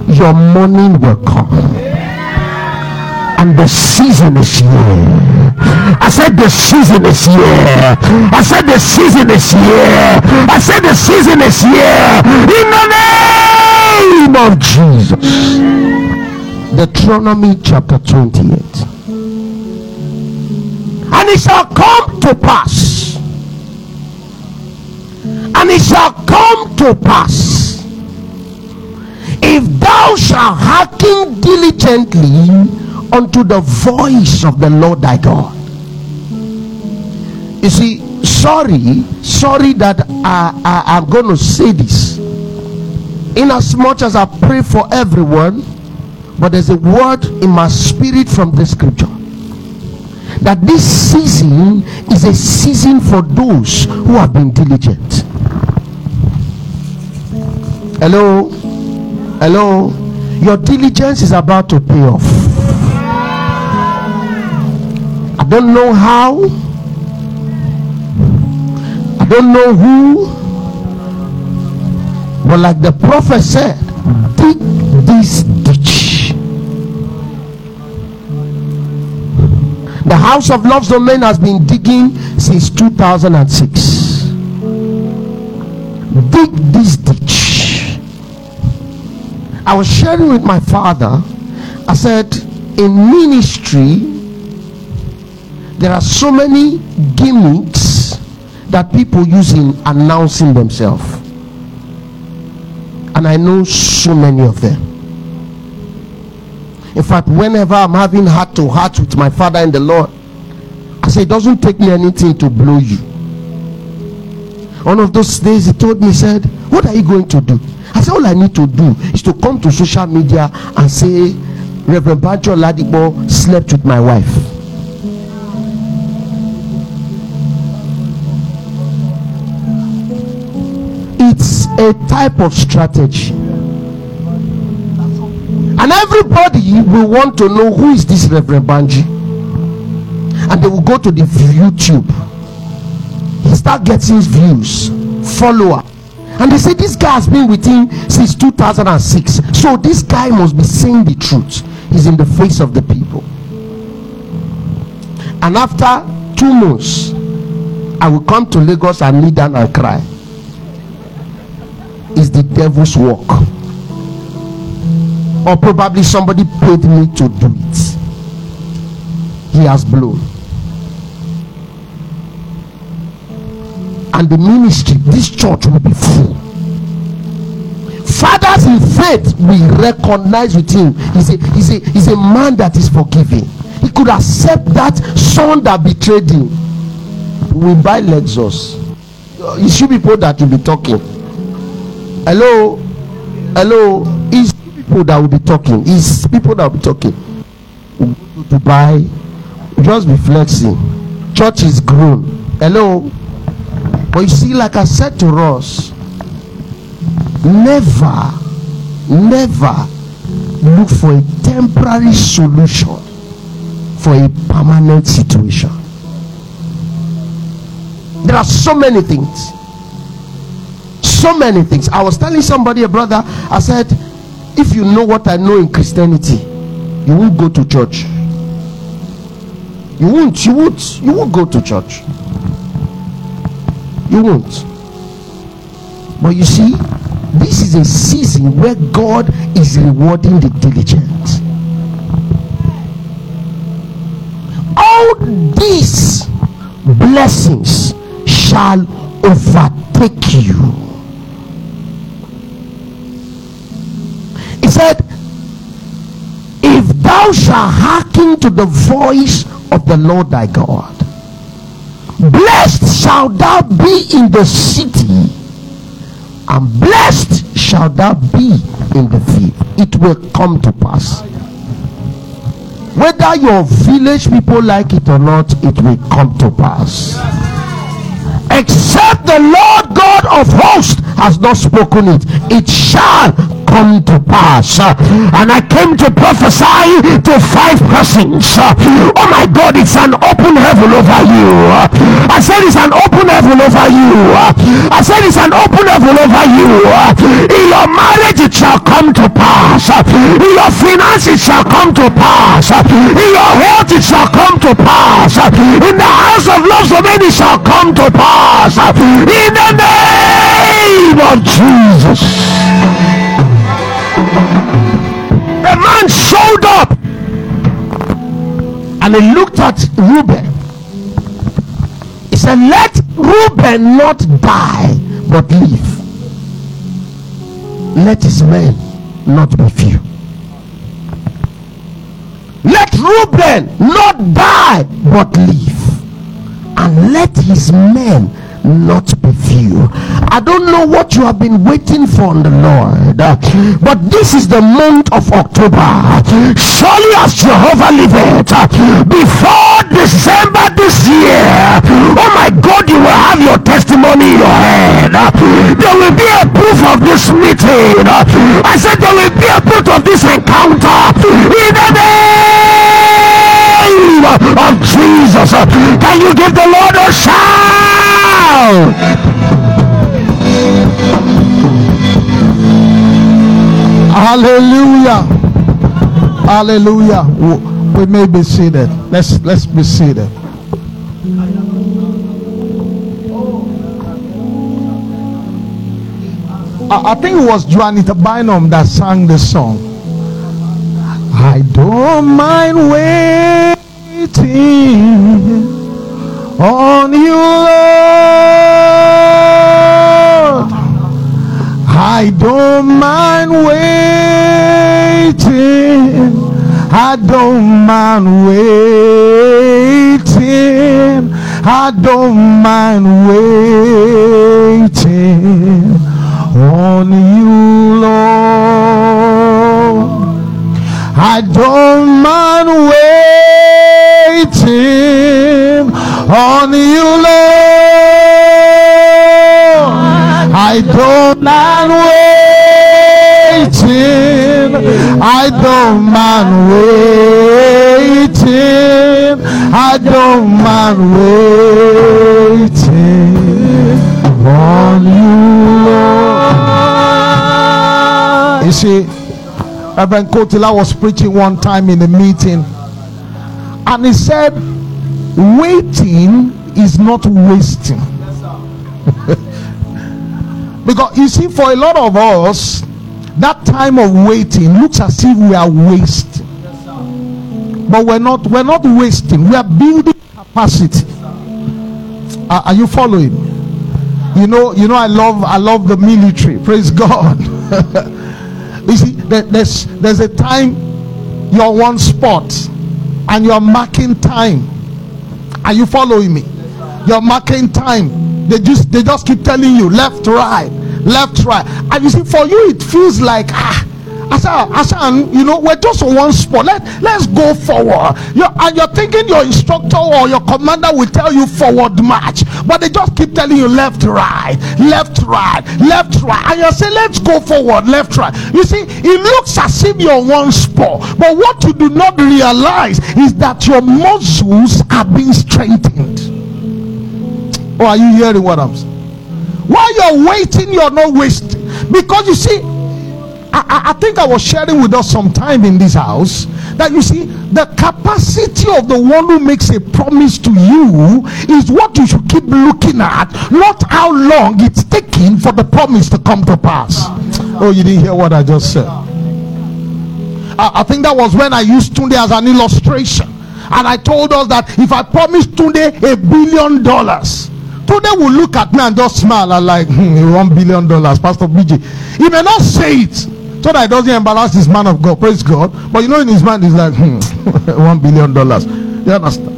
your morning will come. And the season is here. I said the season is here. I said the season is here. I said the season is here. In the name of jesus. Deuteronomy chapter 28 and it shall come to pass to pass if thou shalt hearken diligently unto the voice of the Lord thy God. You see, sorry, sorry that I, I am going to say this. In as much as I pray for everyone, but there's a word in my spirit from the scripture that this season is a season for those who have been diligent. Hello. Hello. Your diligence is about to pay off. I don't know how. I don't know who. But like the prophet said, dig this ditch. The House of Love's Domain has been digging since 2006. Dig this ditch. I was sharing with my father. I said, in ministry, there are so many gimmicks that people use in announcing themselves. And I know so many of them. In fact, whenever I'm having heart to heart with my father in the Lord, I say, it doesn't take me anything to blow you. One of those days, he told me, he said, What are you going to do? All I need to do is to come to social media and say, Reverend Banjo Ladipo slept with my wife. It's a type of strategy. And everybody will want to know who is this Reverend Banji. And they will go to the YouTube. He start getting views, follower. And they say this guy has been with him since 2006. So this guy must be saying the truth. He's in the face of the people. And after two months, I will come to Lagos and kneel down and cry. It's the devil's work. Or probably somebody paid me to do it. He has blown. And the ministry, this church will be full. Fathers in faith we recognize with him. He's a, he's a, he's a man that is forgiving. He could accept that son that betrayed him. We buy Lexus. Uh, you see people that will be talking. Hello, hello. It's people that will be talking. It's people that will be talking. To Dubai, just be flexing. Church is grown. Hello. But you see, like I said to Ross, never, never look for a temporary solution for a permanent situation. There are so many things. So many things. I was telling somebody, a brother, I said, if you know what I know in Christianity, you won't go to church. You won't, you won't, you won't go to church. You won't. But you see, this is a season where God is rewarding the diligent. All these blessings shall overtake you. He said, If thou shalt hearken to the voice of the Lord thy God, blessed shall thou be in the city, and blessed shall thou be in the field. It will come to pass. Whether your village people like it or not, it will come to pass. Except the Lord God of hosts has not spoken it, it shall come to pass. And I came to prophesy to five persons. Oh my God, it's an open heaven over you. I said it's an open heaven over you. I said it's an open heaven over you. In your marriage, it shall come to pass. In your finances, it shall come to pass. In your health, it shall come to pass. In the house of love, so many shall come to pass. In the name of Jesus. He looked at Reuben. He said, Let Reuben not die but live. Let his men not be few. Let Reuben not die but live. And let his men not few. I don't know what you have been waiting for on the Lord, uh, but this is the month of October. Surely as Jehovah liveth, uh, before December this year, oh my God, you will have your testimony in your hand. Uh, there will be a proof of this meeting. I said there will be a proof of this encounter in the name of Jesus. Can you give the Lord a shout? Hallelujah. Hallelujah. We may be seated. Let's let's be seated. I, I think it was Juanita Bynum that sang the song. I don't mind waiting on you, Lord. I don't mind waiting. I don't mind waiting. I don't mind waiting on you, Lord. I don't mind waiting on you, Lord. I don't mind waiting. I don't mind waiting. I don't mind waiting on you, Lord. You see, Reverend Kotila was preaching one time in a meeting, and he said, Waiting is not wasting. because you see, for a lot of us, that time of waiting looks as if we are wasting. But we're not, we're not wasting, we are building capacity. Are, are you following? You know, you know, I love I love the military. Praise God. you see, there, there's there's a time you're one spot and you're marking time. Are you following me? You're marking time. They just they just keep telling you left, right, left, right. And you see, for you it feels like ah Asa, Asa, you know, we're just on one spot. Let, let's go forward. You're, and you're thinking your instructor or your commander will tell you forward march, but they just keep telling you left, right, left, right, left, right. And you say, let's go forward, left, right. You see, it looks as if you're on one spot, but what you do not realize is that your muscles are being strengthened. Or are you hearing what I'm saying? While you're waiting, you're not wasting. Because you see, I, I, think I was sharing with us some time in this house that you see the capacity of the one who makes a promise to you is what you should keep looking at, not how long it's taking for the promise to come to pass. Oh, you didn't hear what I just said. I, I think that was when I used Tunde as an illustration, and I told us that if I promised Tunde a billion dollars. Tunde will look at me and just smile and like hmm, one billion dollars, Pastor BJ. He may not say it, so that it doesn't embarrass this man of God. Praise God. But you know, in his mind, he's like, hmm, one billion dollars. You understand?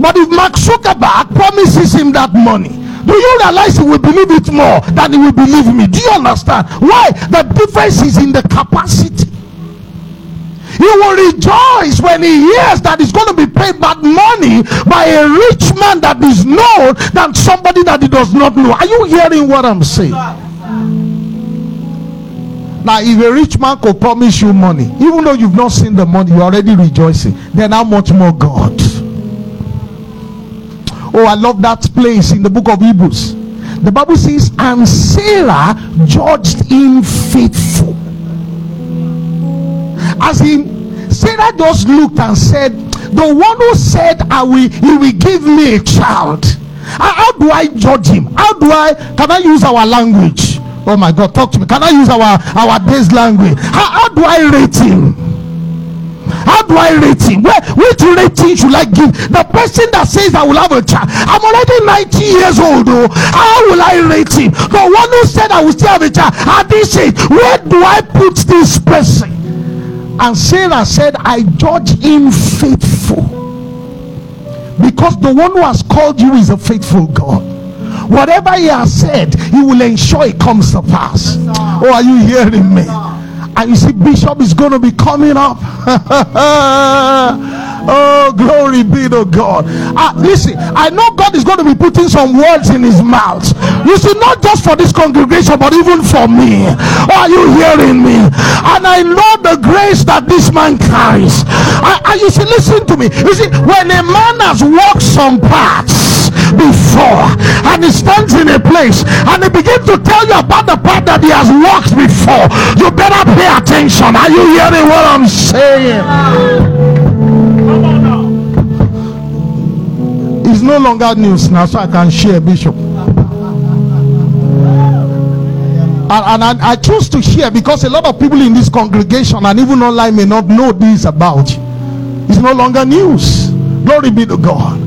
But if Mark Zuckerberg promises him that money, do you realize he will believe it more than he will believe me? Do you understand? Why? The difference is in the capacity. He will rejoice when he hears that he's going to be paid back money by a rich man that is known than somebody that he does not know. Are you hearing what I'm saying? Now, if a rich man could promise you money, even though you've not seen the money, you're already rejoicing. Then how much more God? Oh, I love that place in the book of Hebrews. The Bible says, and Sarah judged him faithful. As in, Sarah just looked and said, The one who said, I will, he will give me a child. How, do I judge him? How do I, can I use our language? Oh my God, talk to me. Can I use our our base language? How, how do I rate him? How do I rate him? Where, which rating should I give? The person that says I will have a child. I'm already 90 years old. Oh. How will I rate him? The one who said I will still have a child. At this age, where do I put this person? And Sarah said, I judge him faithful. Because the one who has called you is a faithful God. Whatever he has said, he will ensure it comes to pass. Oh, are you hearing me? And you see, Bishop is going to be coming up. oh, glory be to God. Uh, listen, I know God is going to be putting some words in his mouth. You see, not just for this congregation, but even for me. Are you hearing me? And I know the grace that this man carries. And you see, listen to me. You see, when a man has walked some paths, before. And he stands in a place and he begins to tell you about the path that he has walked before. You better pay attention. Are you hearing what I'm saying? No longer news now, so I can share, Bishop. And, and I, I choose to share because a lot of people in this congregation and even online may not know this about. It's no longer news. Glory be to God.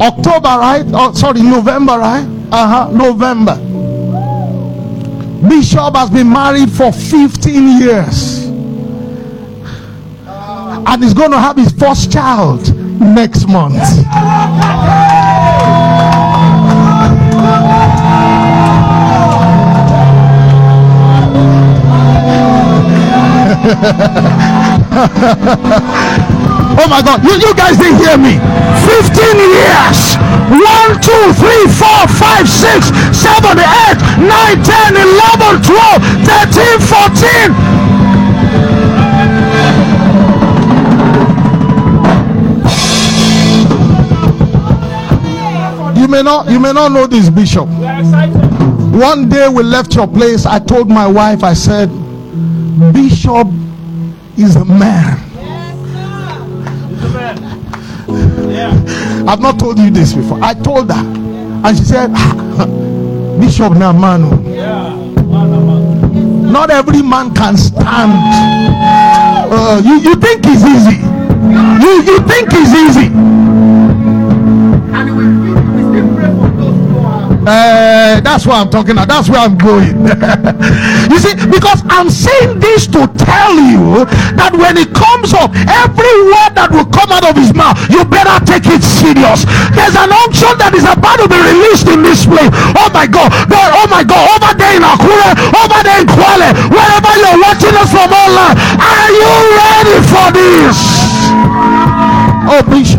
October, right? Oh, sorry, November, right? Uh huh. November. Bishop has been married for 15 years. And he's going to have his first child next month. oh my God, you, you guys didn't hear me. 15 years. 1, 2, 3, 4, 5, 6, 7, 8, 9, 10, 11, 12, 13, 14. You may not you may not know this bishop. One day we left your place. I told my wife, I said, Bishop is a man. I've not told you this before. I told her, and she said, "Ah, Bishop na man. oh." Not every man can stand. Uh, you, you think it's easy. You, you think it's easy. Uh, that's what I'm talking about. That's where I'm going. you see, because I'm saying this to tell you that when it comes up, every word that will come out of his mouth, you better take it serious. There's an unction that is about to be released in this place. Oh my God. There- oh my God. Over there in Akure, over there in Kwale, wherever you're watching us from online, are you ready for this? Oh, Bishop.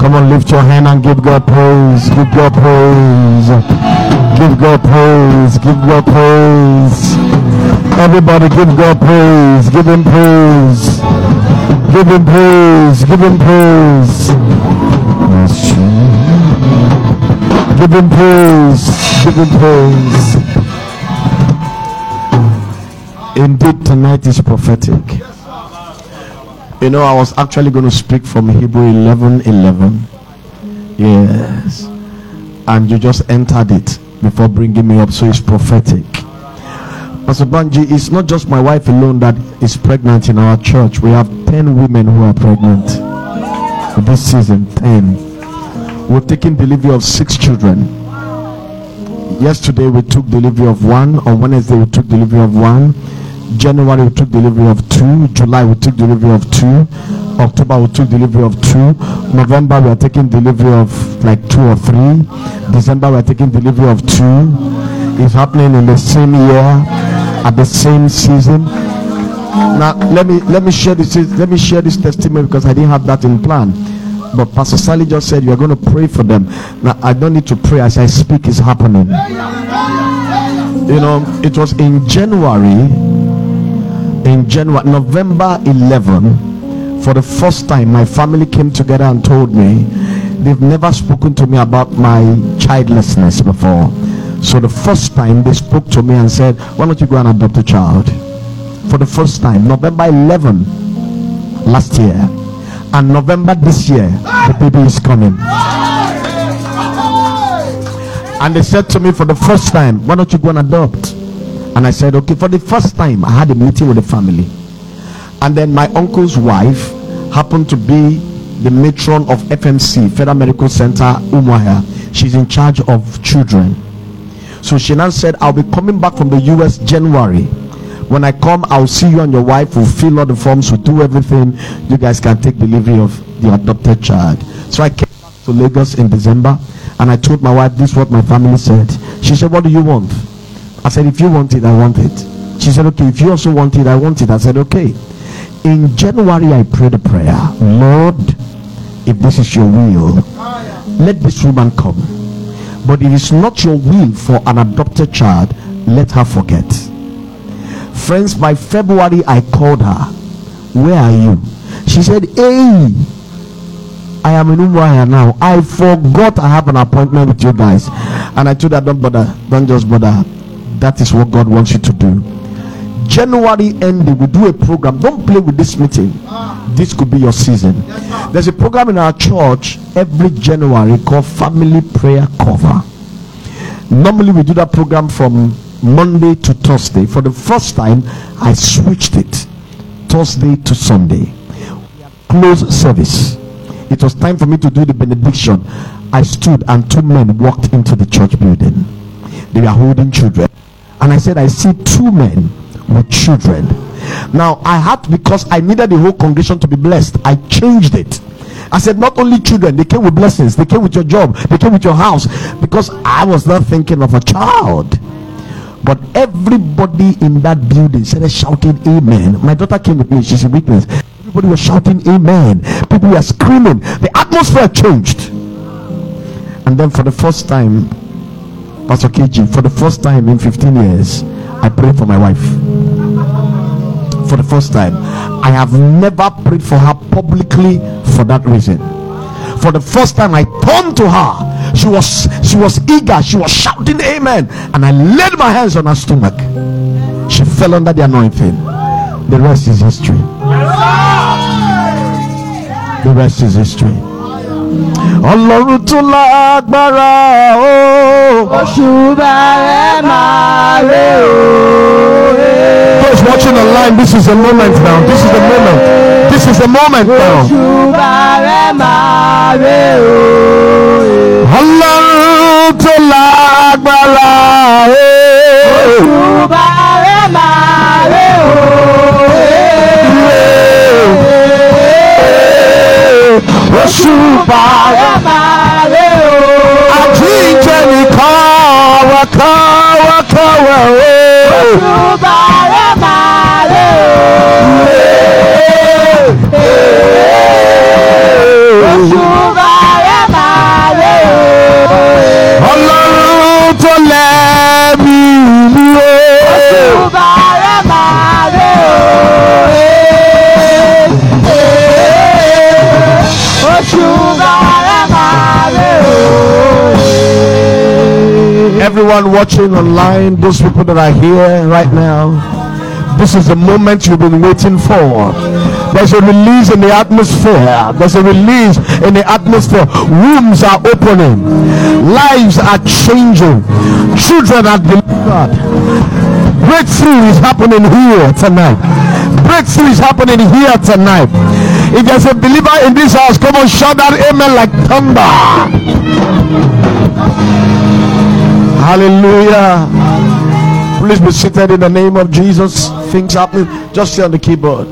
Come on, lift your hand and give God praise. Give God praise. Give God praise. Give God praise. Everybody give God praise. Give him praise. Give him praise. Give him praise. Give him praise. Give him praise. Indeed, tonight is prophetic. You know, I was actually going to speak from Hebrew 11 11. Yes. And you just entered it before bringing me up, so it's prophetic. Pastor Banji, it's not just my wife alone that is pregnant in our church. We have 10 women who are pregnant this season. 10. We've taken delivery of six children. Yesterday we took delivery of one. On Wednesday we took delivery of one. January we took delivery of two. July we took delivery of two. October we took delivery of two. November we are taking delivery of like two or three. December we are taking delivery of two. It's happening in the same year at the same season. Now let me let me share this let me share this testimony because I didn't have that in plan. But Pastor Sally just said you are going to pray for them. Now I don't need to pray as I speak It's happening. You know, it was in January in January, November 11, for the first time, my family came together and told me they've never spoken to me about my childlessness before. So the first time they spoke to me and said, Why don't you go and adopt a child? For the first time, November 11 last year, and November this year, the baby is coming. And they said to me for the first time, Why don't you go and adopt? And I said, okay, for the first time, I had a meeting with the family. And then my uncle's wife happened to be the matron of FMC, Federal Medical Center, Umuahia. She's in charge of children. So she now said, I'll be coming back from the US January. When I come, I'll see you and your wife. We'll fill all the forms, we'll do everything. You guys can take delivery of the adopted child. So I came back to Lagos in December and I told my wife, This is what my family said. She said, What do you want? I said, if you want it, I want it. She said, okay, if you also want it, I want it. I said, okay. In January, I prayed a prayer. Lord, if this is your will, let this woman come. But if it's not your will for an adopted child, let her forget. Friends, by February, I called her Where are you? She said, Hey, I am in Umuahia now. I forgot I have an appointment with you guys. And I told her, Don't bother, don't just bother. That is what God wants you to do. January ending, we do a program. Don't play with this meeting. This could be your season. There's a program in our church every January called Family Prayer Cover. Normally, we do that program from Monday to Thursday. For the first time, I switched it Thursday to Sunday. Close service. It was time for me to do the benediction. I stood and two men walked into the church building. They were holding children. And I said, I see two men with children. Now I had because I needed the whole congregation to be blessed. I changed it. I said, not only children, they came with blessings, they came with your job, they came with your house, because I was not thinking of a child. But everybody in that building started shouting, Amen. My daughter came with me, she's a witness. Everybody was shouting, Amen. People were screaming. The atmosphere changed. And then for the first time, Pastor KG, for the first time in 15 years, I prayed for my wife. For the first time, I have never prayed for her publicly for that reason. For the first time, I turned to her. She was she was eager. She was shouting, "Amen!" And I laid my hands on her stomach. She fell under the anointing. The rest is history. The rest is history. Ọlọ́run tó lágbára o. oṣù bẹ̀rẹ̀ máa rè o. Those watching online, this is the moment now. This is the moment. This is the moment now. oṣù bẹ̀rẹ̀ máa rè o. ọlọ́run tó lágbára o. oṣù bẹ̀rẹ̀ máa rè o. oṣù bàrẹ̀ bẹ̀rẹ̀ máa rè o. àjíǹde nìkan wákà wákà wẹ̀ o. oṣù bẹ̀rẹ̀ máa rè oṣù bẹ̀rẹ̀ máa ọlọ́run tó lẹ́mí Everyone watching online, those people that are here right now, this is the moment you've been waiting for. There's a release in the atmosphere. There's a release in the atmosphere. Wombs are opening, lives are changing, children are delivered. Breakthrough is happening here tonight. Breakthrough is happening here tonight. If there's a believer in this house, come on, shout that amen like thunder. Hallelujah. Please be seated in the name of Jesus. Things happening. Just stay on the keyboard.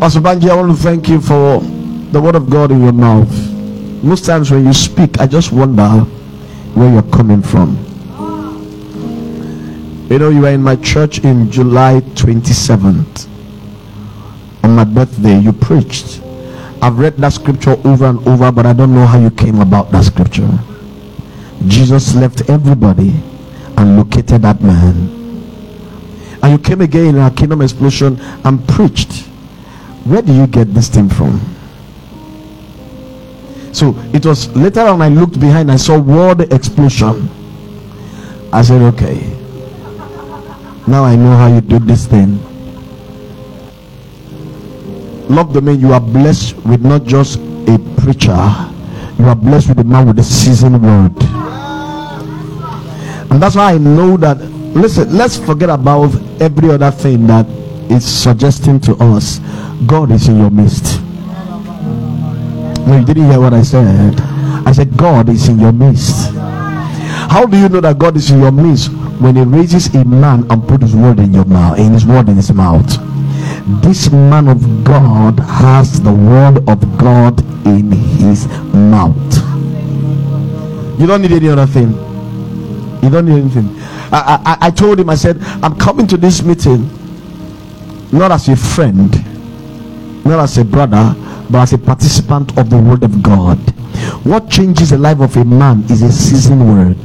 Pastor Banji, I want to thank you for the word of God in your mouth. Most times when you speak, I just wonder where you're coming from. You know, you were in my church in July 27th. On my birthday, you preached. I've read that scripture over and over, but I don't know how you came about that scripture. Jesus left everybody and located that man. And you came again in our kingdom explosion and preached. Where do you get this thing from? So it was later on I looked behind, I saw word explosion. I said, okay. Now I know how you do this thing. Love the man, you are blessed with not just a preacher, you are blessed with a man with a seasoned word. And that's why I know that. Listen, let's forget about every other thing that is suggesting to us God is in your midst. No, you didn't hear what I said. I said, God is in your midst. How do you know that God is in your midst? When He raises a man and put His word in your mouth, in His word in His mouth. This man of God has the word of God in his mouth. You don't need any other thing. You don't need anything. I, I, I told him, I said, I'm coming to this meeting not as a friend, not as a brother, but as a participant of the word of God. What changes the life of a man is a seasoned word.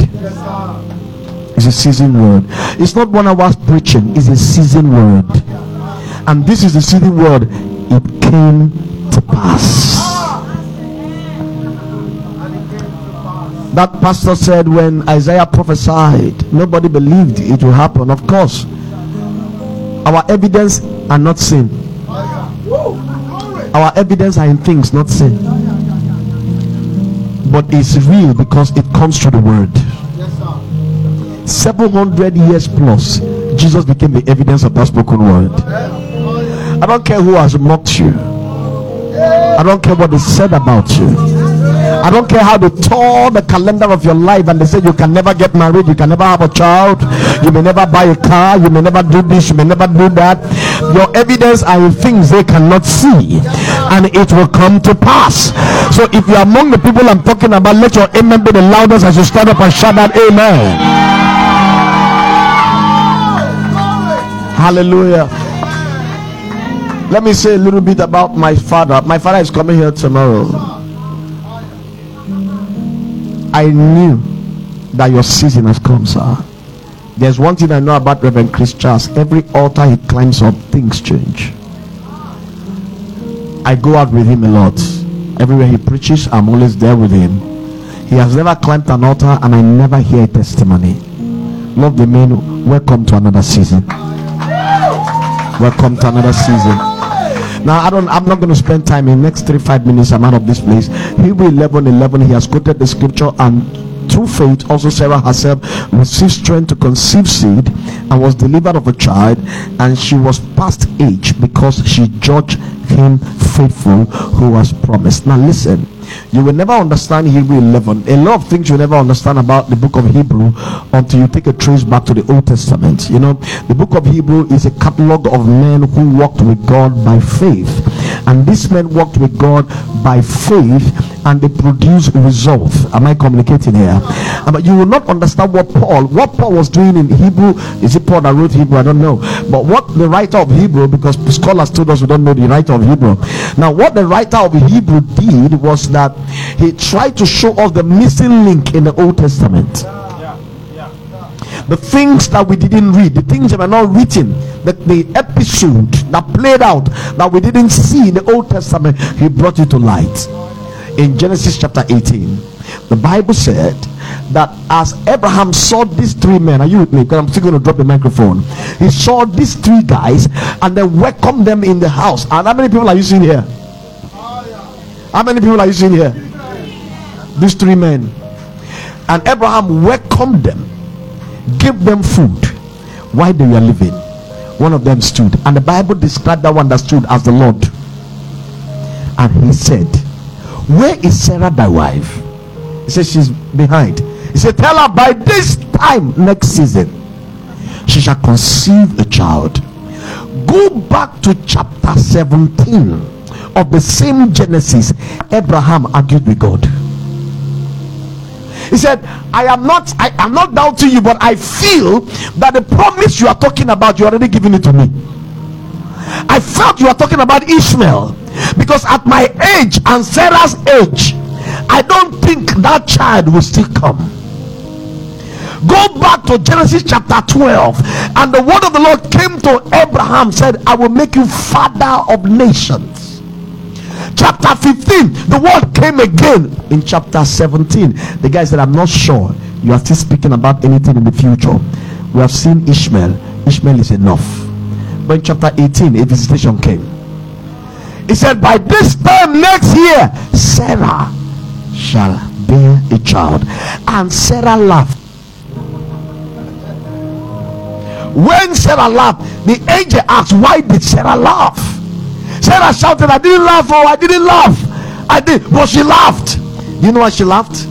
It's a seasoned word. It's not one hour preaching, it's a seasoned word. And this is the season word. It came to pass. That pastor said when Isaiah prophesied, nobody believed it will happen. Of course, our evidence are not sin. Our evidence are in things, not sin. But it's real because it comes through the word. 700 years plus, Jesus became the evidence of that spoken word. I don't care who has mocked you, I don't care what they said about you. I don't care how they tore the calendar of your life and they say you can never get married, you can never have a child, you may never buy a car, you may never do this, you may never do that. Your evidence are in things they cannot see, and it will come to pass. So if you're among the people I'm talking about, let your amen be the loudest as you stand up and shout out amen. Hallelujah. Let me say a little bit about my father. My father is coming here tomorrow. I knew that your season has come, sir. There's one thing I know about Reverend Chris Charles. Every altar he climbs up, things change. I go out with him a lot. Everywhere he preaches, I'm always there with him. He has never climbed an altar and I never hear a testimony. Love the men. Welcome to another season. Welcome to another season. Now I don't I'm not going to spend time in next three five minutes. I'm out of this place. Hebrew 11 11, he has quoted the scripture and through faith also Sarah herself received strength to conceive seed and was delivered of a child and she was past age because she judged him faithful who was promised. Now listen you will never understand Hebrew 11. A lot of things you never understand about the book of Hebrew until you take a trace back to the Old Testament. You know, the book of Hebrew is a catalog of men who walked with God by faith. And these men walked with God by faith and they produce results. Am I communicating here? But you will not understand what Paul, what Paul was doing in Hebrew. Is it Paul that wrote Hebrew? I don't know. But what the writer of Hebrew, because scholars told us we don't know the writer of Hebrew. Now, what the writer of Hebrew did was that he tried to show us the missing link in the Old Testament. The things that we didn't read, the things that were not written, the, the episode that played out that we didn't see in the Old Testament, he brought it to light. In Genesis chapter 18, the Bible said that as Abraham saw these three men, are you with me? Because I'm still going to drop the microphone. He saw these three guys and then welcomed them in the house. And how many people are you seeing here? How many people are you seeing here? These three men. And Abraham welcomed them, gave them food while they were living. One of them stood, and the Bible described that one that stood as the Lord. And he said, Where is Sarah, thy wife? He said, She's behind. He said, Tell her by this time next season, she shall conceive a child. Go back to chapter 17 of the same Genesis, Abraham argued with God. He said, I am not I am not doubting you, but I feel that the promise you are talking about, you already given it to me. I felt you are talking about Ishmael because at my age and Sarah's age, I don't think that child will still come. Go back to Genesis chapter 12, and the word of the Lord came to Abraham, said, I will make you father of nations chapter 15 the word came again. In chapter 17 the guy said i'm not sure you are still speaking about anything in the future. We have seen ishmael. Ishmael is enough. But in chapter 18 a visitation came. He said by this time next year sarah shall bear a child and sarah laughed. When sarah laughed the angel asked why did sarah laugh Sarah shouted, I didn't laugh. Oh, I didn't laugh. I did. But she laughed. You know why she laughed?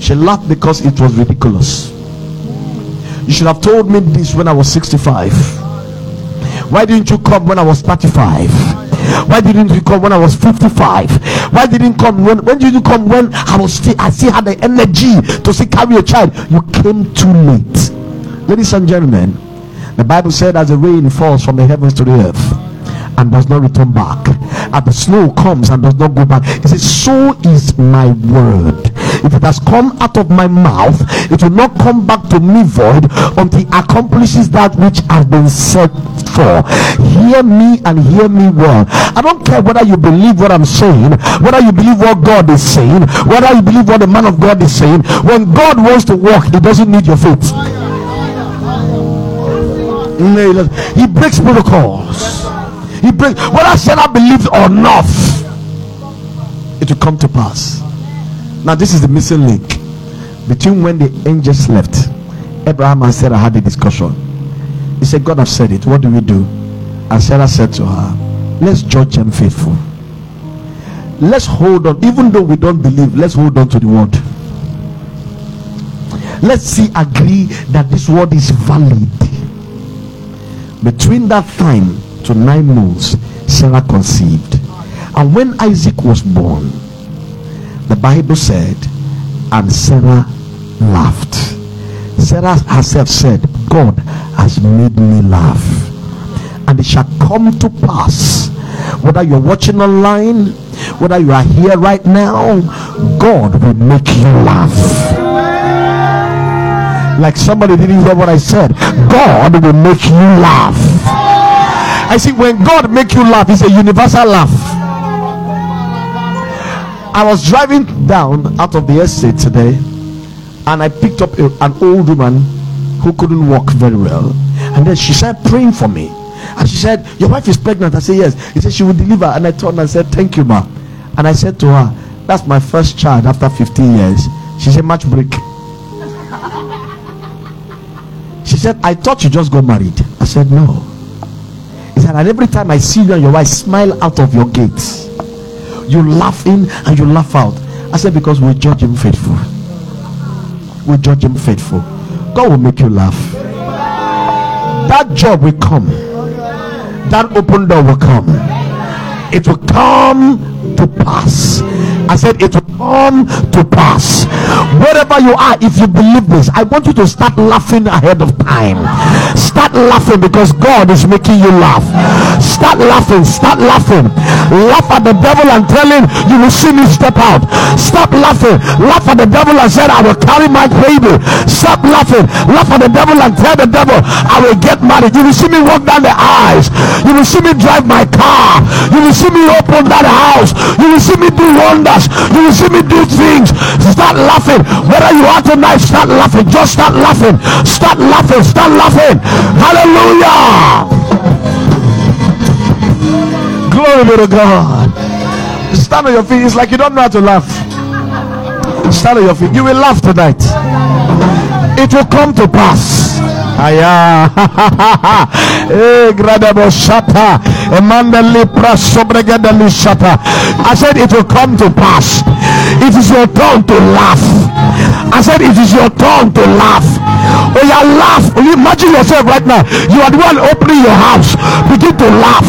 She laughed because it was ridiculous. You should have told me this when I was 65. Why didn't you come when I was 35? Why didn't you come when I was 55? Why didn't you come when when did you come when I was still I still had the energy to see carry a child? You came too late. Ladies and gentlemen, the Bible said as the rain falls from the heavens to the earth and does not return back, and the snow comes and does not go back. He says, So is my word. If it has come out of my mouth, it will not come back to me void until it accomplishes that which has been set for. Hear me and hear me well. I don't care whether you believe what I'm saying, whether you believe what God is saying, whether you believe what the man of God is saying. When God wants to work, He doesn't need your faith. He breaks protocols. He breaks whether Sarah believes or not, it will come to pass. Now, this is the missing link between when the angels left. Abraham and Sarah had a discussion. He said, God have said it. What do we do? And Sarah said to her, Let's judge them faithful. Let's hold on, even though we don't believe, let's hold on to the word. Let's see, agree that this word is valid. Between that time to nine months, Sarah conceived. And when Isaac was born, the Bible said, and Sarah laughed. Sarah herself said, God has made me laugh. And it shall come to pass, whether you're watching online, whether you are here right now, God will make you laugh. Like somebody didn't hear what I said. God will make you laugh. I see when God make you laugh, it's a universal laugh. I was driving down out of the estate today and I picked up a, an old woman who couldn't walk very well. And then she started praying for me. And she said, Your wife is pregnant. I said, Yes. He said, She will deliver. And I turned and said, Thank you, ma. And I said to her, That's my first child after 15 years. She said, Match break. She said, I thought you just got married. I said, No. And every time I see you and your wife smile out of your gates, you laugh in and you laugh out. I said, Because we judge him faithful. We judge him faithful. God will make you laugh. That job will come. That open door will come. It will come to pass. I said it will come to pass. Wherever you are, if you believe this, I want you to start laughing ahead of time. Start laughing because God is making you laugh. Start laughing, start laughing. Laugh at the devil and tell him you will see me step out. Stop laughing. Laugh at the devil and said I will carry my baby. Stop laughing. Laugh at the devil and tell the devil, I will get married. You will see me walk down the aisles. You will see me drive my car. You will see me open that house. You will see me do wonders. You will see me do things. Start laughing. Whether you are tonight, start laughing. Just start laughing. Start laughing. Start laughing. Hallelujah. Glory be to God. Stand on your feet. It's like you don't know how to laugh. Stand on your feet. You will laugh tonight. It will come to pass. Aya. Eh, shata. Emanda lipra sobregada shata. I said it will come to pass. It is your turn to laugh. I said it is your turn to laugh. Oh yeah, laugh. Oh, imagine yourself right now. You are the one opening your house. Begin to laugh.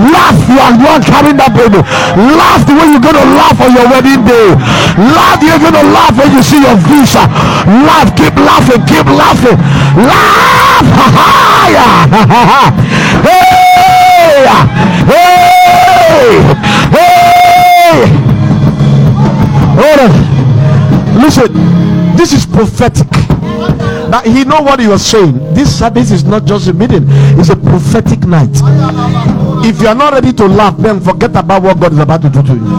Laugh. You are the one carrying that baby. Laugh the way you're gonna laugh on your wedding day. Laugh. You're gonna laugh when you see your visa. Laugh. Keep laughing. Keep laughing. Laugh. hey! Hey! Hey! Listen, this is prophetic. Now he know what he was saying. This service is not just a meeting; it's a prophetic night. If you are not ready to laugh, then forget about what God is about to do to you.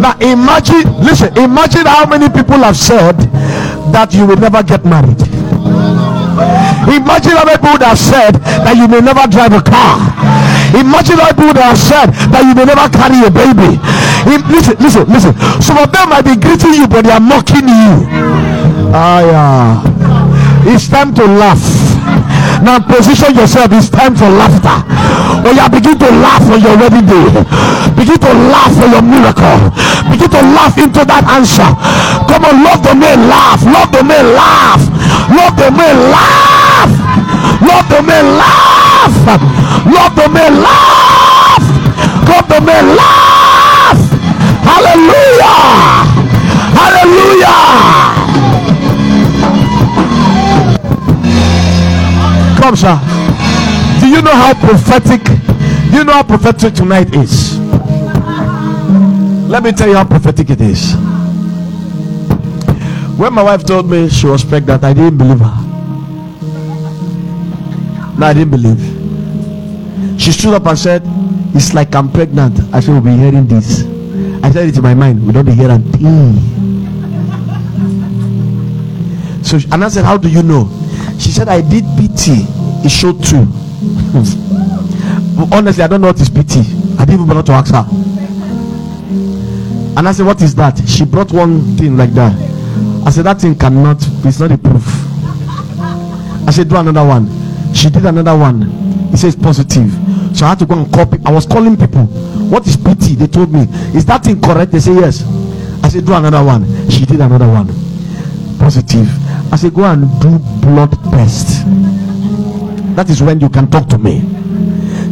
Now imagine, listen, imagine how many people have said that you will never get married. Imagine how many people have said that you may never drive a car. Imagine how people have said that you may never carry a baby. Listen, listen, listen. Some of them might be greeting you, but they are mocking you. Ah, yeah. It's time to laugh. Now position yourself. It's time for laughter. Oh, yeah, begin to laugh on your wedding day. Begin to laugh for your miracle. Begin to laugh into that answer. Come on, love the man, laugh. Love the man, laugh. Love the man, laugh. Love the man, laugh. Love the man, laugh. Love the man, laugh. Hallelujah. Hallelujah. Come, sir. Do you know how prophetic? Do you know how prophetic tonight is? Let me tell you how prophetic it is. When my wife told me she was pregnant, I didn't believe her. No, I didn't believe. She stood up and said, It's like I'm pregnant. I said, We'll be hearing this. I said it in my mind. We don't be hearing So and I said, How do you know? She said, I did PT. It showed two. Honestly, I don't know what is PT. I didn't even bother to ask her. And I said, What is that? She brought one thing like that. I said, That thing cannot, it's not a proof. I said, Do another one. She did another one. He says positive. So I had to go and copy. I was calling people. What is PT? They told me. Is that incorrect? They say yes. I said, Do another one. She did another one. Positive. I said, Go and do blood test. That is when you can talk to me.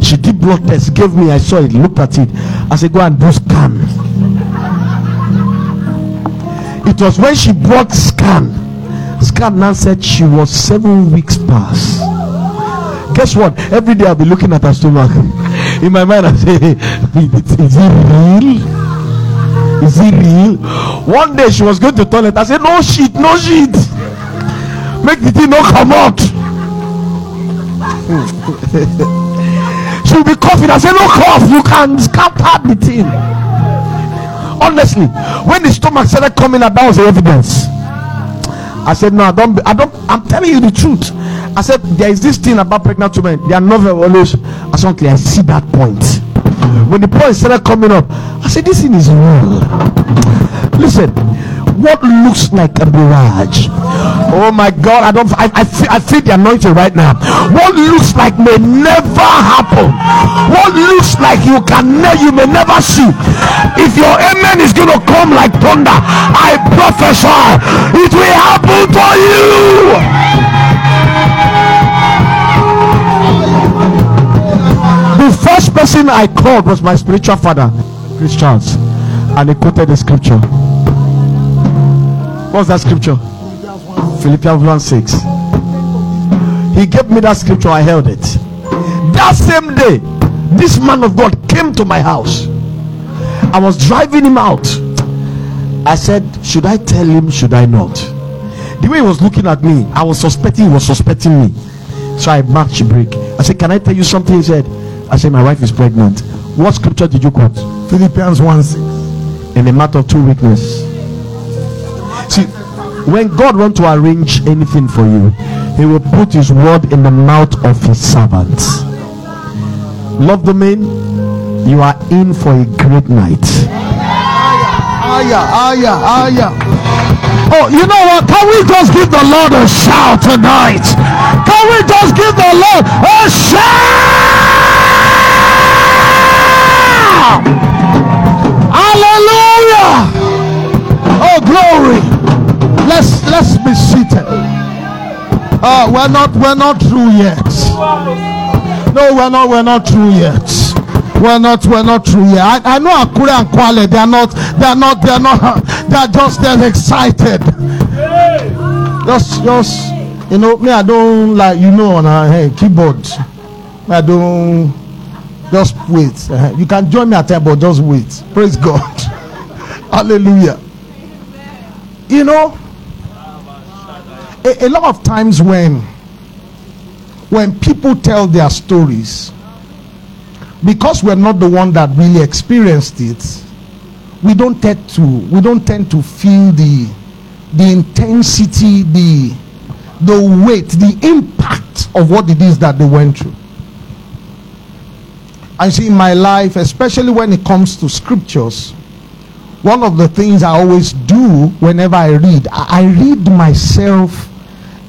She did blood test, gave me, I saw it, looked at it. I said, Go and do scan. It was when she brought scan. Scan now said she was seven weeks past. Guess what? Every day I'll be looking at her stomach. In my mind, I say, Is it real? Is it real? One day she was going to toilet. I said, No shit, no shit. Make the thing not come out. She'll be coughing. I said, No cough. You can scatter the thing. Honestly, when the stomach started coming out, that was the evidence. I said, No, I don't. I don't. I'm telling you the truth. I said, There is this thing about pregnant women. They are never always. I said, I see that point. When the point started coming up, I said, This thing is real. Listen, what looks like a mirage. Oh my God, I don't. I, I, feel, I feel the anointing right now. What looks like may never happen. What looks like you can ne- you may never see. If your amen is going to come like thunder, I prophesy it will happen to you. The first person I called was my spiritual father, Chris Charles, and he quoted the scripture. What's that scripture? Philippians 1 6. He gave me that scripture, I held it. That same day, this man of God came to my house. I was driving him out. I said, Should I tell him? Should I not? The way he was looking at me, I was suspecting he was suspecting me. So I marched break. I said, Can I tell you something? He said, I said, My wife is pregnant. What scripture did you quote? Philippians 1 6. In a matter of two weakness. When God wants to arrange anything for you, He will put His word in the mouth of His servants. Love the man, you are in for a great night. Aya, aya, aya. Oh, you know what? Can we just give the Lord a shout tonight? Can we just give the Lord a shout? Hallelujah! Oh, glory. Let's let's be seated. Uh, we're not we're not through yet. No, we're not we're not through yet. We're not we're not through yet. I, I know Akure and Kwale, they're not they're not they're not they're just they're excited. Just just you know, me I don't like you know on a hey, keyboard. I don't just wait. Uh, you can join me at but just wait. Praise God. Hallelujah. You know, a, a lot of times when when people tell their stories, because we're not the one that really experienced it, we don't tend to we don't tend to feel the the intensity, the the weight, the impact of what it is that they went through. I see in my life, especially when it comes to scriptures, one of the things I always do whenever I read, I, I read myself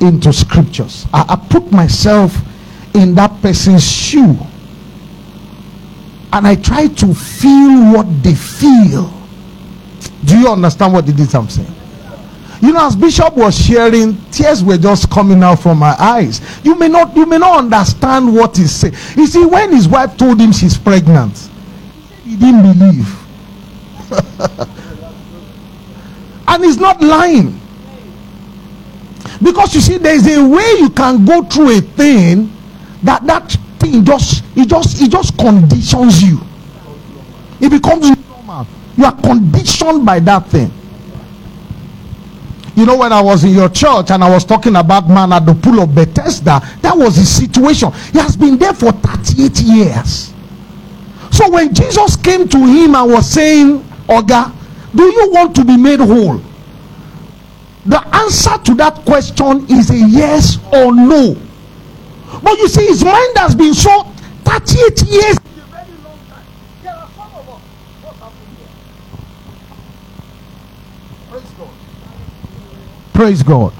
into scriptures. I, I put myself in that person's shoe. And I try to feel what they feel. Do you understand what it is I'm saying? You know, as Bishop was sharing, tears were just coming out from my eyes. You may not, you may not understand what he's saying. You see, when his wife told him she's pregnant, he didn't believe. and he's not lying. Because you see, there's a way you can go through a thing that that thing just it just it just conditions you. It becomes normal. You are conditioned by that thing. you know, when I was in your church and I was talking about man at the pool of Bethesda, that was his situation. He has been there for 38 years. So when Jesus came to him and was saying, Oga, do you want to be made whole? The answer to that question is a yes or no. But you see, his mind has been so 38 years. Praise God.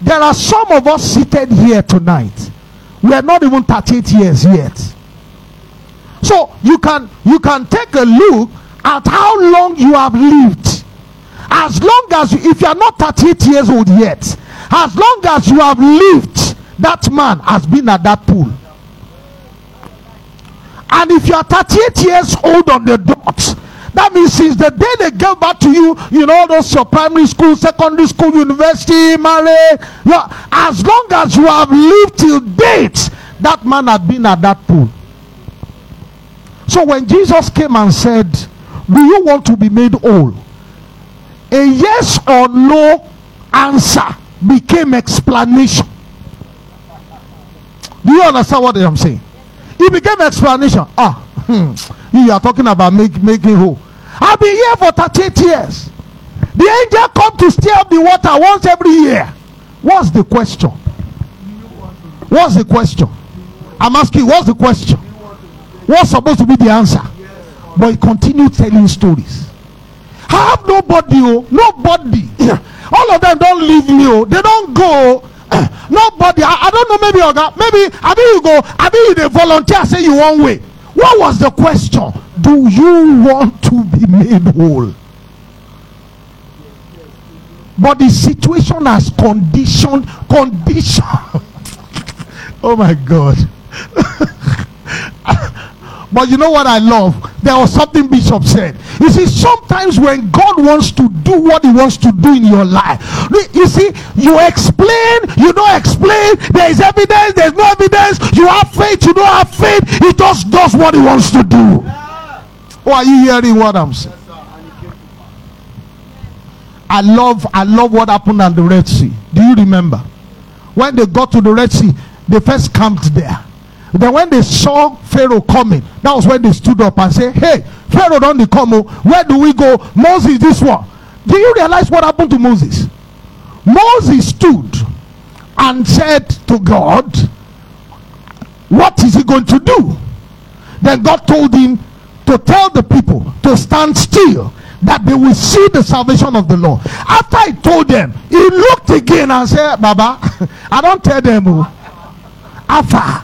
There are some of us seated here tonight. We are not even 38 years yet. So you can you can take a look at how long you have lived. As long as you, if you are not 38 years old yet, as long as you have lived, that man has been at that pool. And if you are 38 years old on the dot, that means since the day they gave back to you, you know, those your primary school, secondary school, university, married, you know, as long as you have lived till date, that man had been at that pool. So when Jesus came and said, Do you want to be made whole? A yes or no answer became explanation. Do you understand what I'm saying? It became explanation. Ah, hmm, you are talking about make, making whole. I've been here for 38 years. The angel come to stir up the water once every year. What's the question? What's the question? I'm asking, what's the question? What's supposed to be the answer? But he continued telling stories. I have nobody, oh, nobody. All of them don't leave me, oh, they don't go. Oh. Nobody, I, I don't know, maybe maybe I mean you go, I mean you volunteer, say you one way. What was the question? Do you want to be made whole? But the situation has conditioned, condition. oh my God. But you know what I love? There was something Bishop said. You see, sometimes when God wants to do what he wants to do in your life, you see, you explain, you don't explain, there is evidence, there's no evidence, you have faith, you don't have faith, he just does what he wants to do. Oh, are you hearing what I'm saying? I love I love what happened at the Red Sea. Do you remember? When they got to the Red Sea, they first camped there. Then when they saw Pharaoh coming, that was when they stood up and said, Hey, Pharaoh don't come. Oh. Where do we go? Moses, this one. Do you realize what happened to Moses? Moses stood and said to God, What is he going to do? Then God told him to tell the people to stand still that they will see the salvation of the Lord. After I told them, he looked again and said, Baba, I don't tell them. Oh.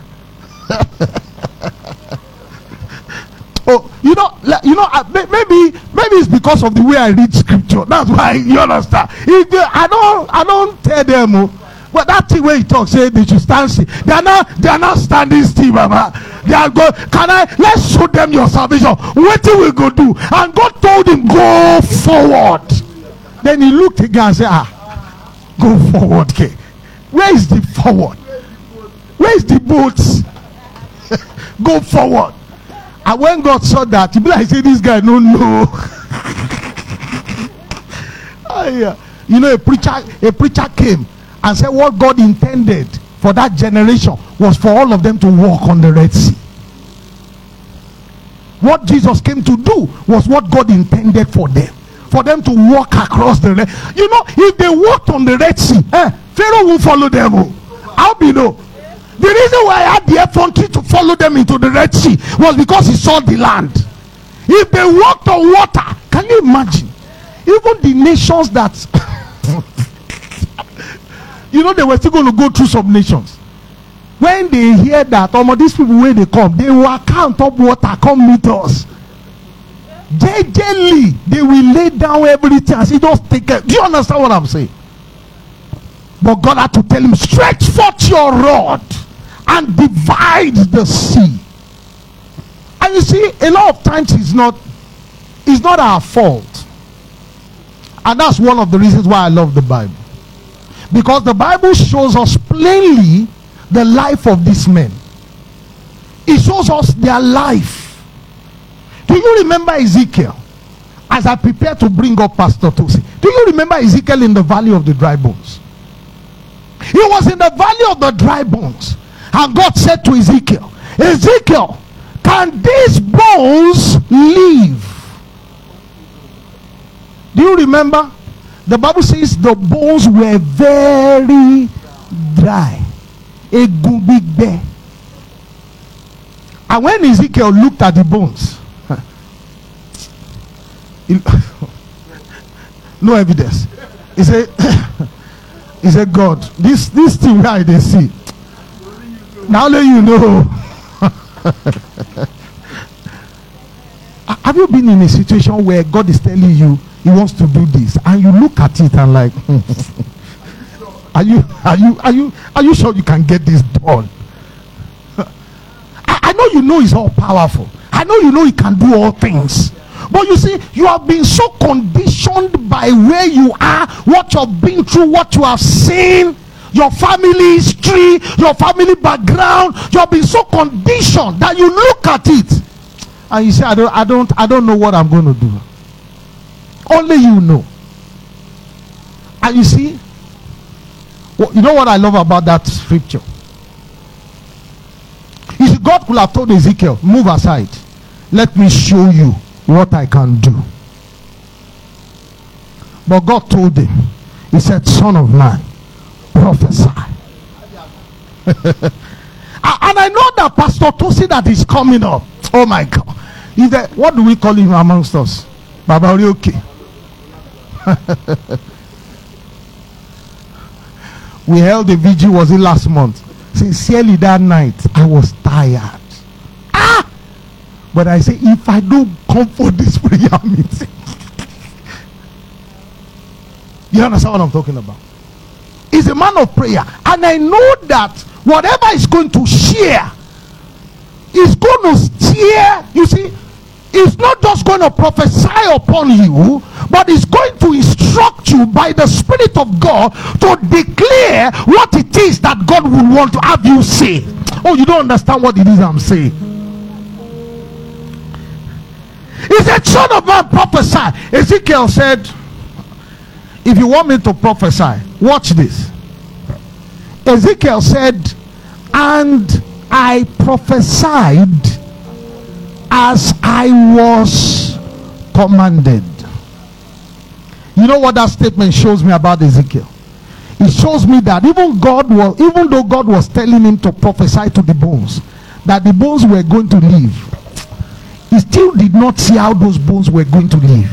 Oh, you know, you know, maybe maybe it's because of the way I read scripture. That's why you understand. I don't, I don't tell them. Oh, but that thing where he talks, say they should stand still. They are not, they are not standing still, Mama. They are going. Can I? Let's show them your salvation. What do we go do? And God told him, go forward. Then he looked again and said, Ah, go forward. Okay, where is the forward? Where is the boats? Go forward. And when God saw that, he say, this guy no know. yeah. You know, a preacher, a preacher came and said what God intended for that generation was for all of them to walk on the Red Sea. What Jesus came to do was what God intended for them. For them to walk across the Red You know, if they walked on the Red Sea, eh, Pharaoh will follow them. Oh. How be know? The reason why I had the effrontery to follow them into the Red Sea was because he saw the land. If they walked on water, can you imagine? Even the nations that, you know, they were still going to go through some nations. When they hear that, um, these people, when they come, they will account up water, come meet us. Gently, they will lay down everything and say, just take care. Do you understand what I'm saying? But God had to tell him, stretch forth your rod and divide the sea. And you see, a lot of times it's not it's not our fault. And that's one of the reasons why I love the Bible. Because the Bible shows us plainly the life of these men. It shows us their life. Do you remember Ezekiel? As I prepare to bring up Pastor Tosi, Do you remember Ezekiel in the valley of the dry bones? He was in the valley of the dry bones. And God said to Ezekiel, Ezekiel, can these bones live? Do you remember? The Bible says the bones were very dry. Big bear. And when Ezekiel looked at the bones, no evidence. He said, He said, God, this this thing they see. Now let you know. Have you been in a situation where God is telling you He wants to do this, and you look at it and like, hmm, are you are you are you are you sure you can get this done? I, I know you know He's all powerful. I know you know He can do all things. But you see, you have been so conditioned by where you are, what you've been through, what you have seen, your family history, your family background. You have been so conditioned that you look at it and you say, I don't, I don't, I don't know what I'm going to do. Only you know. And you see, well, you know what I love about that scripture? See, God could have told Ezekiel, move aside. Let me show you what I can do. But God told him, He said, Son of man, prophesy. and I know that Pastor Tosi that is coming up. Oh my God. Is that what do we call him amongst us? Baba Orioke. we held a vigil, was it last month? Sincerely, that night, I was tired. Ah! But I say, if I don't come for this prayer meeting, you understand what I'm talking about? He's a man of prayer, and I know that whatever he's going to share is going to steer. You see, he's not just going to prophesy upon you, but he's going to instruct you by the Spirit of God to declare what it is that God will want to have you say. Oh, you don't understand what it is I'm saying. He said, Son of man, prophesy. Ezekiel said, If you want me to prophesy, watch this. Ezekiel said, And I prophesied as I was commanded. You know what that statement shows me about Ezekiel? It shows me that even God was, even though God was telling him to prophesy to the bones, that the bones were going to live he still did not see how those bones were going to live.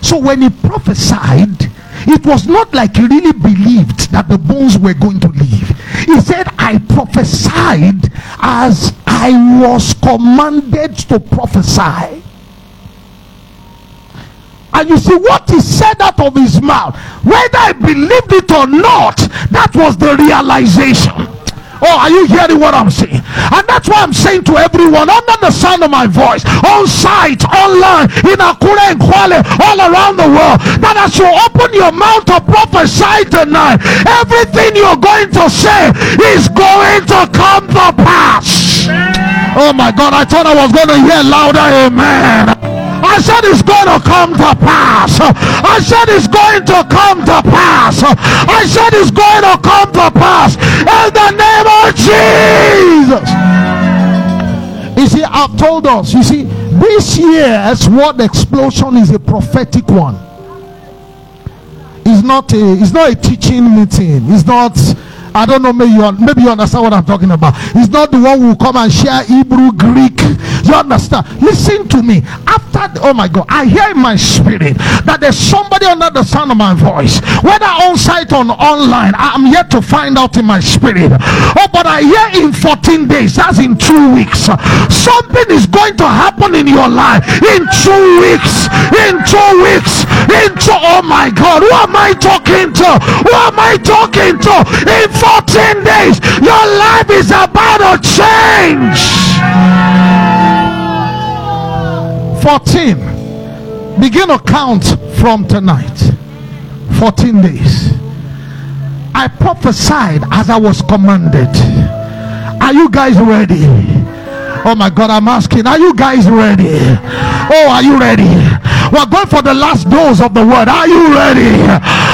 So when he prophesied, it was not like he really believed that the bones were going to live. He said, I prophesied as I was commanded to prophesy. And you see what he said out of his mouth, whether I believed it or not, that was the realization. Oh, are you hearing what I'm saying? And that's why I'm saying to everyone under the sound of my voice, on site, online, in Akure and Kwale, all around the world, that as you open your mouth to prophesy tonight, everything you're going to say is going to come to pass. Oh my God, I thought I was going to hear louder, amen. I said it's going to come to pass. I said it's going to come to pass. I said it's going to come to pass in the name of Jesus. You see, I've told us, you see, this year's word explosion is a prophetic one. It's not a it's not a teaching meeting. It's not I don't know, maybe you, maybe you understand what I'm talking about. It's not the one who come and share Hebrew, Greek. You understand? Listen to me. After, the, oh my God, I hear in my spirit that there's somebody under the sound of my voice, whether on site or online. I'm yet to find out in my spirit. Oh, but I hear in 14 days, that's in two weeks, something is going to happen in your life in two weeks. In two weeks. In two, oh my God, who am I talking to? Who am I talking to? In 14 days, your life is about to change. 14. Begin to count from tonight. 14 days. I prophesied as I was commanded. Are you guys ready? Oh my God, I'm asking, are you guys ready? Oh, are you ready? We're going for the last dose of the word. Are you ready?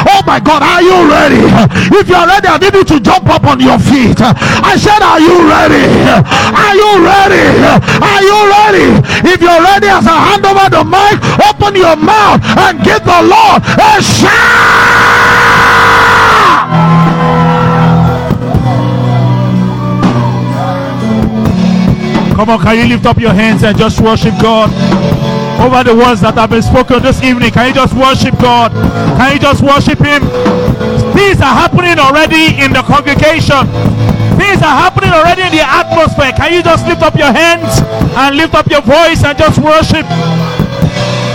Oh my God, are you ready? If you're ready, I need you to jump up on your feet. I said, Are you ready? Are you ready? Are you ready? If you're ready, as I hand over the mic, open your mouth and give the Lord a shout. Come on, can you lift up your hands and just worship God? Over the words that have been spoken this evening, can you just worship God? Can you just worship Him? Things are happening already in the congregation. Things are happening already in the atmosphere. Can you just lift up your hands and lift up your voice and just worship?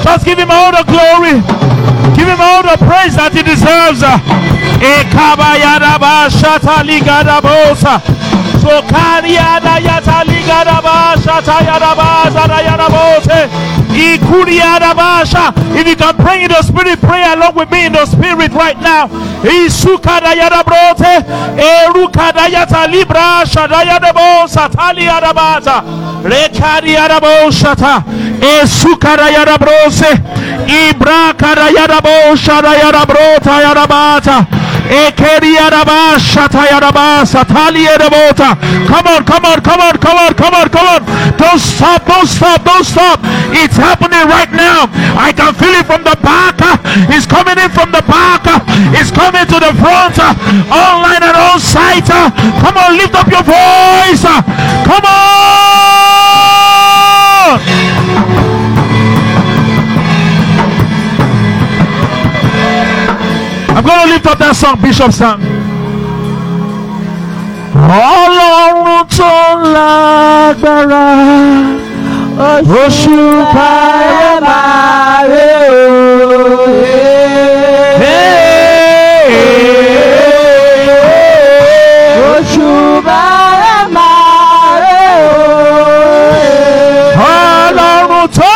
Just give Him all the glory. Give Him all the praise that He deserves. Eh, Ekabayadaba If you can pray in the spirit, pray along with me in the spirit right now. Isukadayadabrote. Erukadayata libra shadayadabo sataliadabaza. Rekadiadabosata. Esukadayadabrose. Ibra kadayadabo Come on, come on, come on, come on, come on, come on. Don't stop, don't stop, don't stop. It's happening right now. I can feel it from the back. It's coming in from the back. It's coming to the front. Online and on site. Come on, lift up your voice. Come on. I'm going to lift up that song Bishop sang. Ọlọ́run tó lágbára oṣù káyọ̀ máa rè o. Oṣù máa rẹ̀ o. Ọlọ́run tó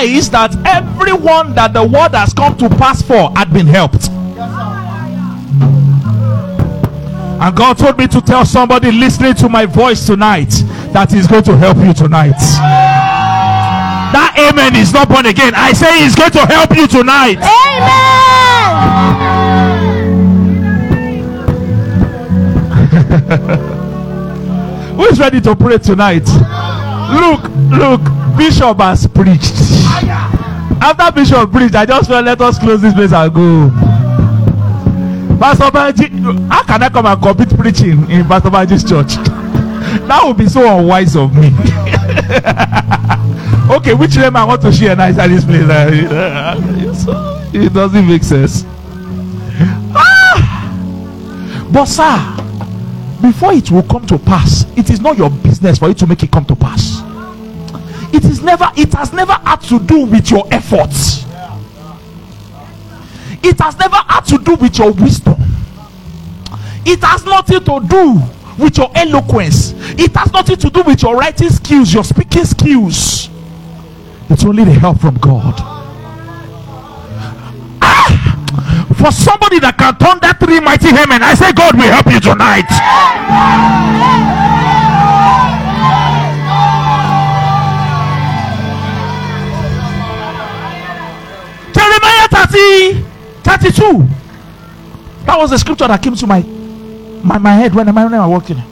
realize that everyone that the word has come to pass for had been helped? And God told me to tell somebody listening to my voice tonight that He's going to help you tonight. That amen is not born again. I say He's going to help you tonight. Amen. Who is ready to pray tonight? Look, look, Bishop has preached. After Bishop preached, I just felt let us close this place and go. Pastor Banji, how can I come and compete preaching in Pastor Banji's church? That would be so unwise of me. okay, which name I want to share nice at this place? It doesn't make sense. Ah! But sir, before it will come to pass it is not your business for you to make it come to pass it is never it has never had to do with your efforts it has never had to do with your wisdom. It has nothing to do with your eloquence. It has nothing to do with your writing skills your speaking skills. It's only the help from god. Ah! for somebody that can turn that three mighty amen i say god will help you tonight Jeremiah 30, 32. That was the scripture that came to my my, my head when when I was walking.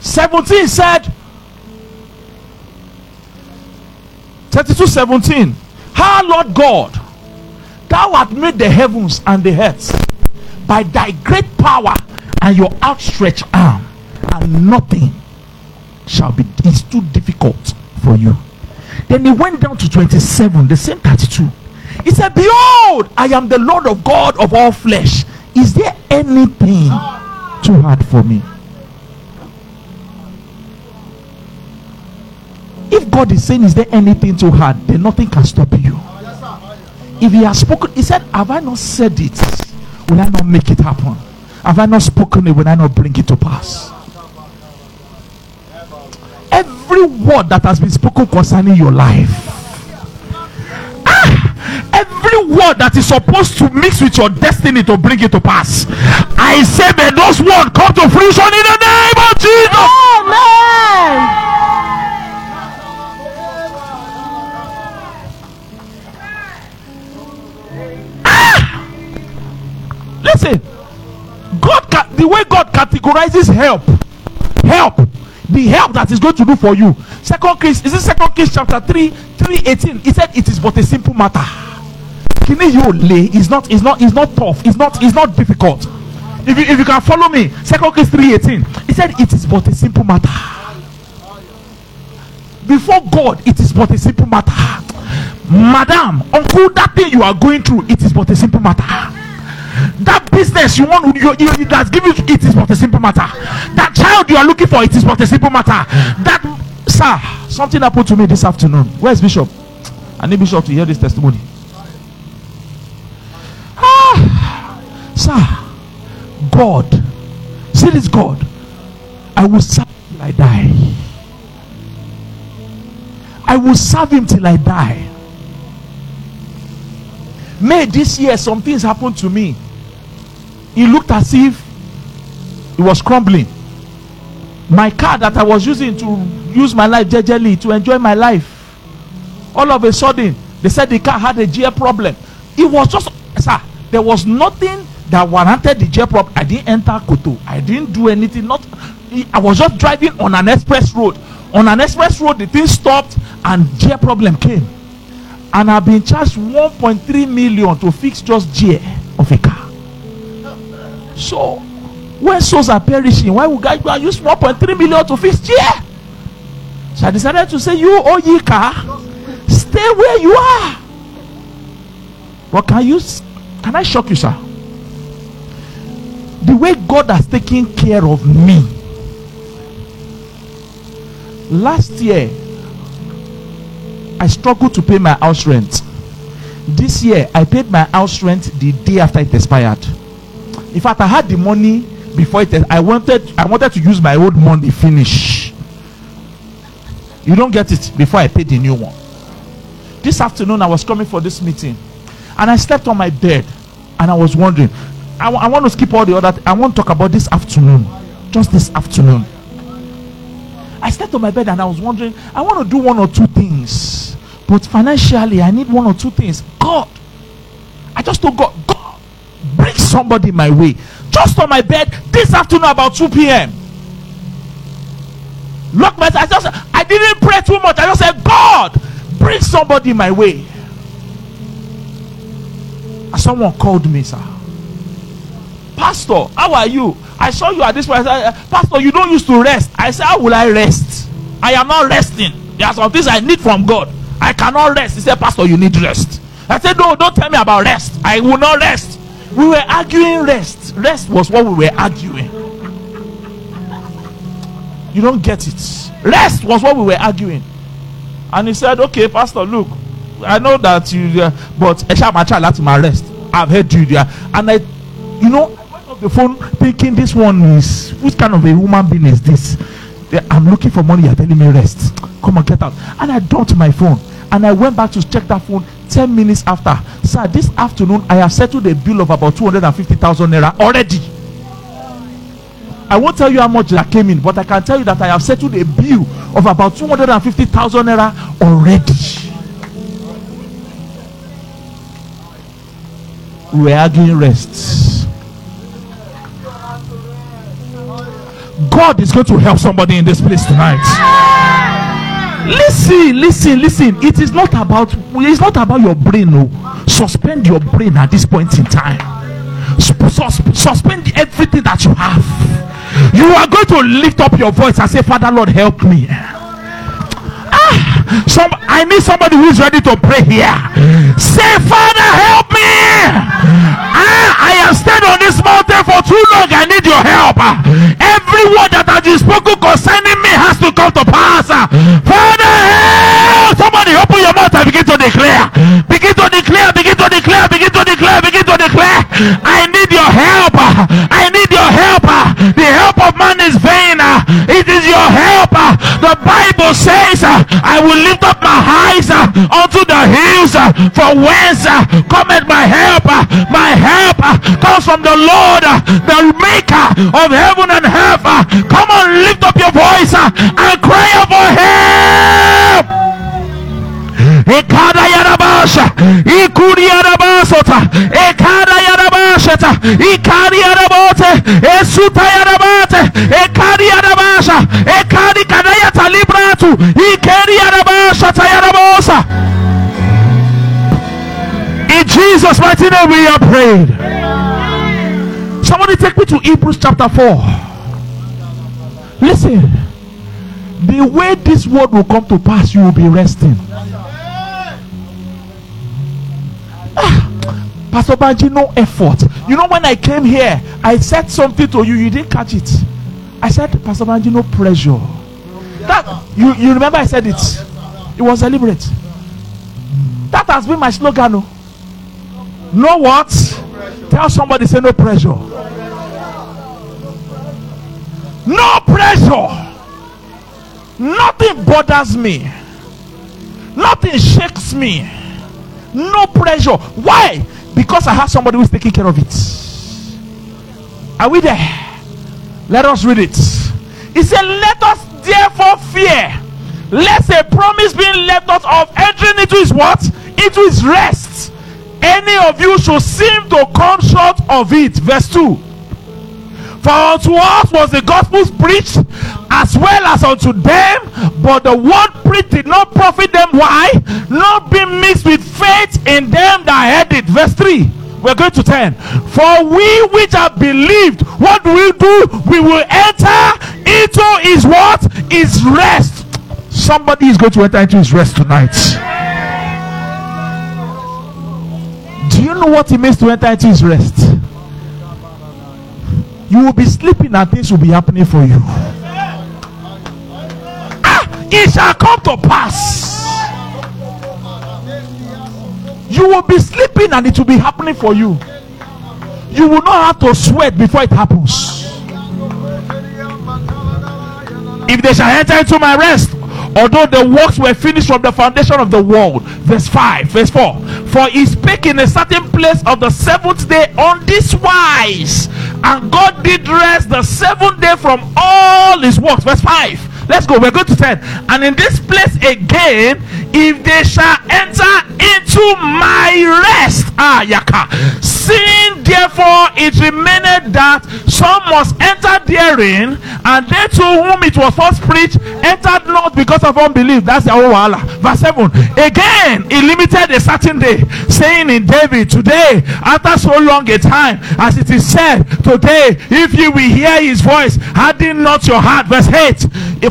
17 said 32 17. How Lord God, thou hast made the heavens and the earth by thy great power and your outstretched arm, and nothing shall be it's too difficult for you. Then he went down to 27, the same 32. He said, Behold, I am the Lord of God of all flesh. Is there anything too hard for me? If God is saying, Is there anything too hard? Then nothing can stop you. If He has spoken, He said, Have I not said it? Will I not make it happen? Have I not spoken it? Will I not bring it to pass? Every word that has been spoken concerning your life, ah, every word that is supposed to mix with your destiny to bring it to pass, I say, may those words come to fruition in the name of Jesus. Amen. Listen, God, the way God categorizes help, help, the help that is going to do for you. Second Kings, is it Second Kings chapter 3, 318? He said it is but a simple matter. Kini you lay is not is not is not tough, it's not it's not difficult. If you if you can follow me, Second Kings 318. he said it is but a simple matter. Before God, it is but a simple matter. Madam, uncle, that thing you are going through, it is but a simple matter that business you want you, you, you that's you it is but a simple matter. That child you are looking for it is but a simple matter. That sir something happened to me this afternoon. Where's bishop? I need bishop to hear this testimony. Ah sir god see this god. I will serve till i die. I will serve him till i die. May this year some things happen to me. It looked as if it was crumbling. My car that I was using to use my life jejely, to enjoy my life, all of a sudden they said the car had a gear problem. It was just, sir, there was nothing that warranted the gear problem. I didn't enter Koto. I didn't do anything. Not, I was just driving on an express road. On an express road, the thing stopped and gear problem came and I've been charged 1.3 million to fix just gear of a car. So, when souls are perishing, why would God use 1.3 million to fix gear? So I decided to say, You, oh ye car, stay where you are. But can you, can I shock you, sir? The way God has taken care of me. Last year, I struggled to pay my house rent. This year, I paid my house rent the day after it expired. In fact, I had the money before it. I wanted, I wanted to use my old money finish. You don't get it before I paid the new one. This afternoon, I was coming for this meeting, and I slept on my bed, and I was wondering. I, I want to skip all the other. I want to talk about this afternoon, just this afternoon. I slept on my bed and I was wondering, I want to do one or two things. But financially, I need one or two things. God, I just told God, God, somebody my way. Just on my bed this afternoon about 2 p.m. Lock my I just I didn't pray too much. I just said, God, bring somebody my way. And someone called me, sir. Pastor, how are you? I saw you at this point. Said, Pastor, you don't used to rest. I said, How will I rest? I am not resting. There are some things I need from God. I cannot rest. He said, Pastor, you need rest. I said, No, don't tell me about rest. I will not rest. We were arguing rest. Rest was what we were arguing. You don't get it. Rest was what we were arguing. And he said, Okay, Pastor, look, I know that you, uh, but Esha Macha, let my rest. I've heard you there. And I, you know, I went off the phone thinking this one is, which kind of a human being is this? I'm looking for money, you're telling me rest. Come on, get out. And I dumped my phone. And I went back to check that phone 10 minutes after. Sir, this afternoon, I have settled a bill of about 250,000 naira already. I won't tell you how much that came in, but I can tell you that I have settled a bill of about 250,000 naira already. We are arguing rest. God is going to help somebody in this place tonight. Listen, listen, listen. It is not about it's not about your brain. No, suspend your brain at this point in time. Sus- suspend everything that you have. You are going to lift up your voice and say, Father Lord, help me. Some I need somebody who is ready to pray here. Say, Father, help me. Ah, I have stayed on this mountain for too long. I need your help. Every word that has been spoken concerning me has to come to pass. Father, help. Somebody open your mouth and begin to declare. Begin to declare, begin to declare, begin to declare, begin to declare. I need your help. I need your help. The help of man is vain. It is your help. Ah, The Bible says, ah, I will lift up my eyes ah, unto the hills from whence cometh my help. My help comes from the Lord, the maker of heaven and earth. Come on, lift up your voice and cry for help. Ekada yarabasha, ikuri yarabasota, ekada yarabashata, ikari esuta yarabate, ekari yarabasha, ekari kadayata libratu, ikeri yarabashata yarabosa. In Jesus' mighty name we are prayed. Somebody take me to Hebrews chapter 4. Listen, the way this word will come to pass, you will be resting. Ah. Pastor Banji, no effort. You know, when I came here, I said something to you, you didn't catch it. I said, Pastor Banji, no pressure. That you, you remember I said it. It was deliberate. That has been my slogan. Oh. No, no what? Tell somebody, say no pressure. No pressure. Nothing bothers me. Nothing shakes me. No pressure. Why? Because I have somebody who's taking care of it. Are we there? Let us read it. He said, Let us therefore fear, lest a promise being left us of entering into his what? Into his rest. Any of you should seem to come short of it. Verse 2. For unto us was the gospel preached as well as unto them, but the word preached did not profit them. Why? Not being mixed with faith in them that heard it. Verse 3. We're going to 10. For we which have believed, what do we do? We will enter into his what? His rest. Somebody is going to enter into his rest tonight. Do you know what it means to enter into his rest? You will be sleeping and things will be happening for you. Ah, it shall come to pass. You will be sleeping and it will be happening for you. You will not have to sweat before it happens. If they shall enter into my rest, although the works were finished from the foundation of the world. Verse 5, verse 4. For he spake in a certain place of the seventh day on this wise, and God did rest the seventh day from all his works. Verse 5. Let's go. We're going to 10. And in this place again, if they shall enter into my rest, ah, yaka. Seeing therefore it remained that some must enter therein, and they to whom it was first preached entered not because of unbelief. That's the whole wahala. Verse 7. Again, he limited a certain day, saying in David, Today, after so long a time, as it is said, Today, if you will hear his voice, harden not your heart. Verse 8.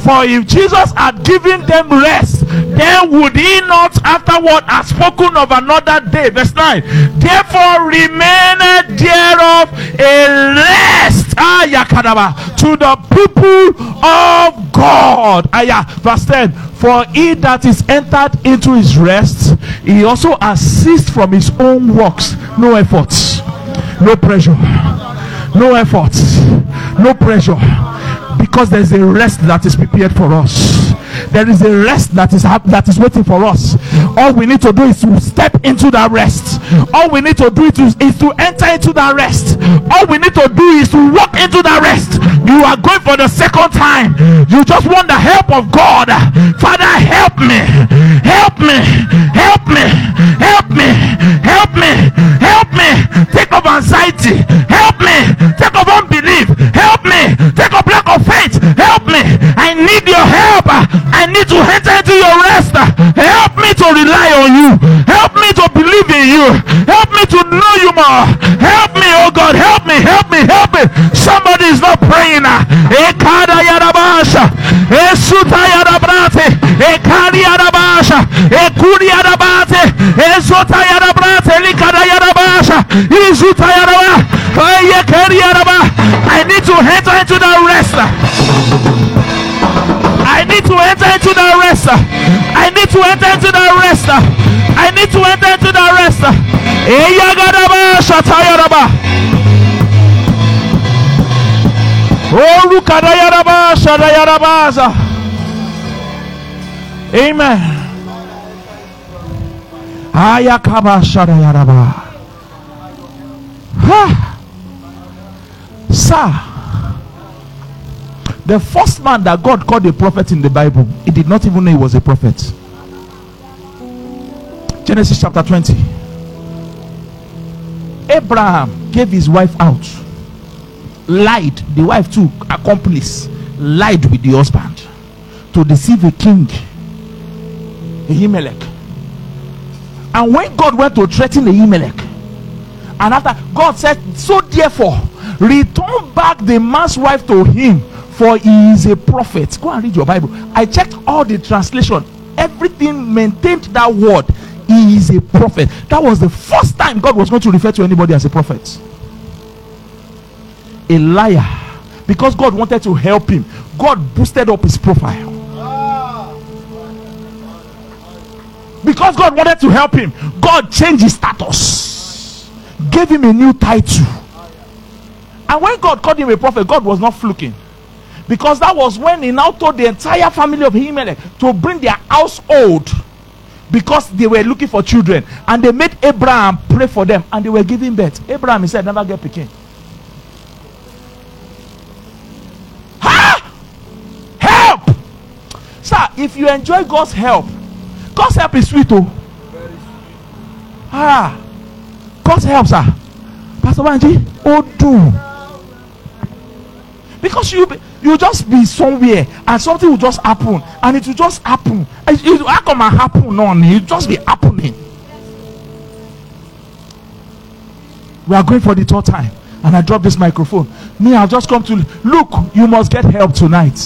For if Jesus had given them rest, then would he not afterward have spoken of another day? Verse 9. Therefore remained thereof a rest. Ah, to the people of God. Ah. Verse 10. For he that is entered into his rest, he also assists from his own works. No efforts, no pressure, no efforts, no pressure. Because there's a rest that is prepared for us. There is a rest that is that is waiting for us. All we need to do is to step into that rest all we need to do is, is to enter into that rest. All we need to do is to walk into that rest. You are going for the second time. You just want the help of god. Father help me. Help me. Help me. Help me. Help me. Help me. Take off anxiety. Help me. Take off unbelief. Help me. Take off lack of faith. Help me i need your help i need to enter into your rest help me to rely on you help me to believe in you help me to know you more help me oh god help me help me me, help me. Somebody is not praying. Ekada yarabasha. Esuta yarabrate. Ekadi yarabasha. Ekudi yarabate. Esuta yarabrate. Likada yarabasha. Izuta yaraba. Eyekeri yaraba. I need to enter into the rest. I need to enter into the rest. I need to enter into the rest. I need to enter into the rest. Amen. Ayakaba shadayaraba. Ha. Sir. The first man that God called a prophet in the Bible, he did not even know he was a prophet. Genesis chapter 20. Abraham gave his wife out, lied, the wife too, accomplice, lied with the husband to deceive a king, Ahimelech. And when God went to threaten Ahimelech, and after God said, So therefore, return back the man's wife to him for he is a prophet. Go and read your Bible. I checked all the translation, everything maintained that word. He is a prophet. That was the first time God was going to refer to anybody as a prophet. A liar. Because God wanted to help him, God boosted up his profile. Because God wanted to help him, God changed his status, gave him a new title. And when God called him a prophet, God was not fluking because that was when he now told the entire family of Himelech to bring their household because they were looking for children and they made Abraham pray for them and they were giving birth. Abraham he said never get picking. Ha! Help! Sir, if you enjoy God's help, God's help is sweet oh. Ah, God's help, sir. Pastor Banji, oh do because you you just be somewhere and something will just happen and it will just happen. It, it, how come and happen no it just be happening. We are going for the third time and i drop this microphone. Me i'll just come to look you must get help tonight.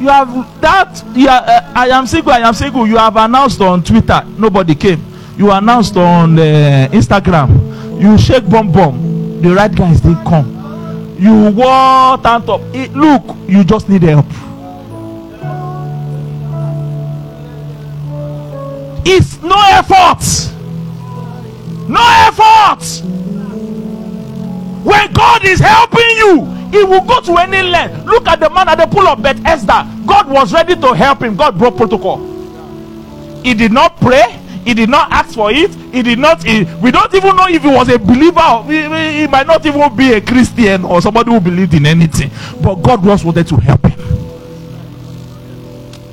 You have that yeah uh, i am single i am single you have announced on twitter nobody came. You announced on uh, instagram. You shake bomb bomb. The right guys didn't come you tank top it, look you just need help. It's no effort. No effort. When god is helping you he will go to any length. Look at the man at the pool of bethesda. God was ready to help him. God broke protocol. He did not pray he did not ask for it. He did not he, we don't even know if he was a believer he, he, might not even be a christian or somebody who believed in anything. But god was wanted to help him.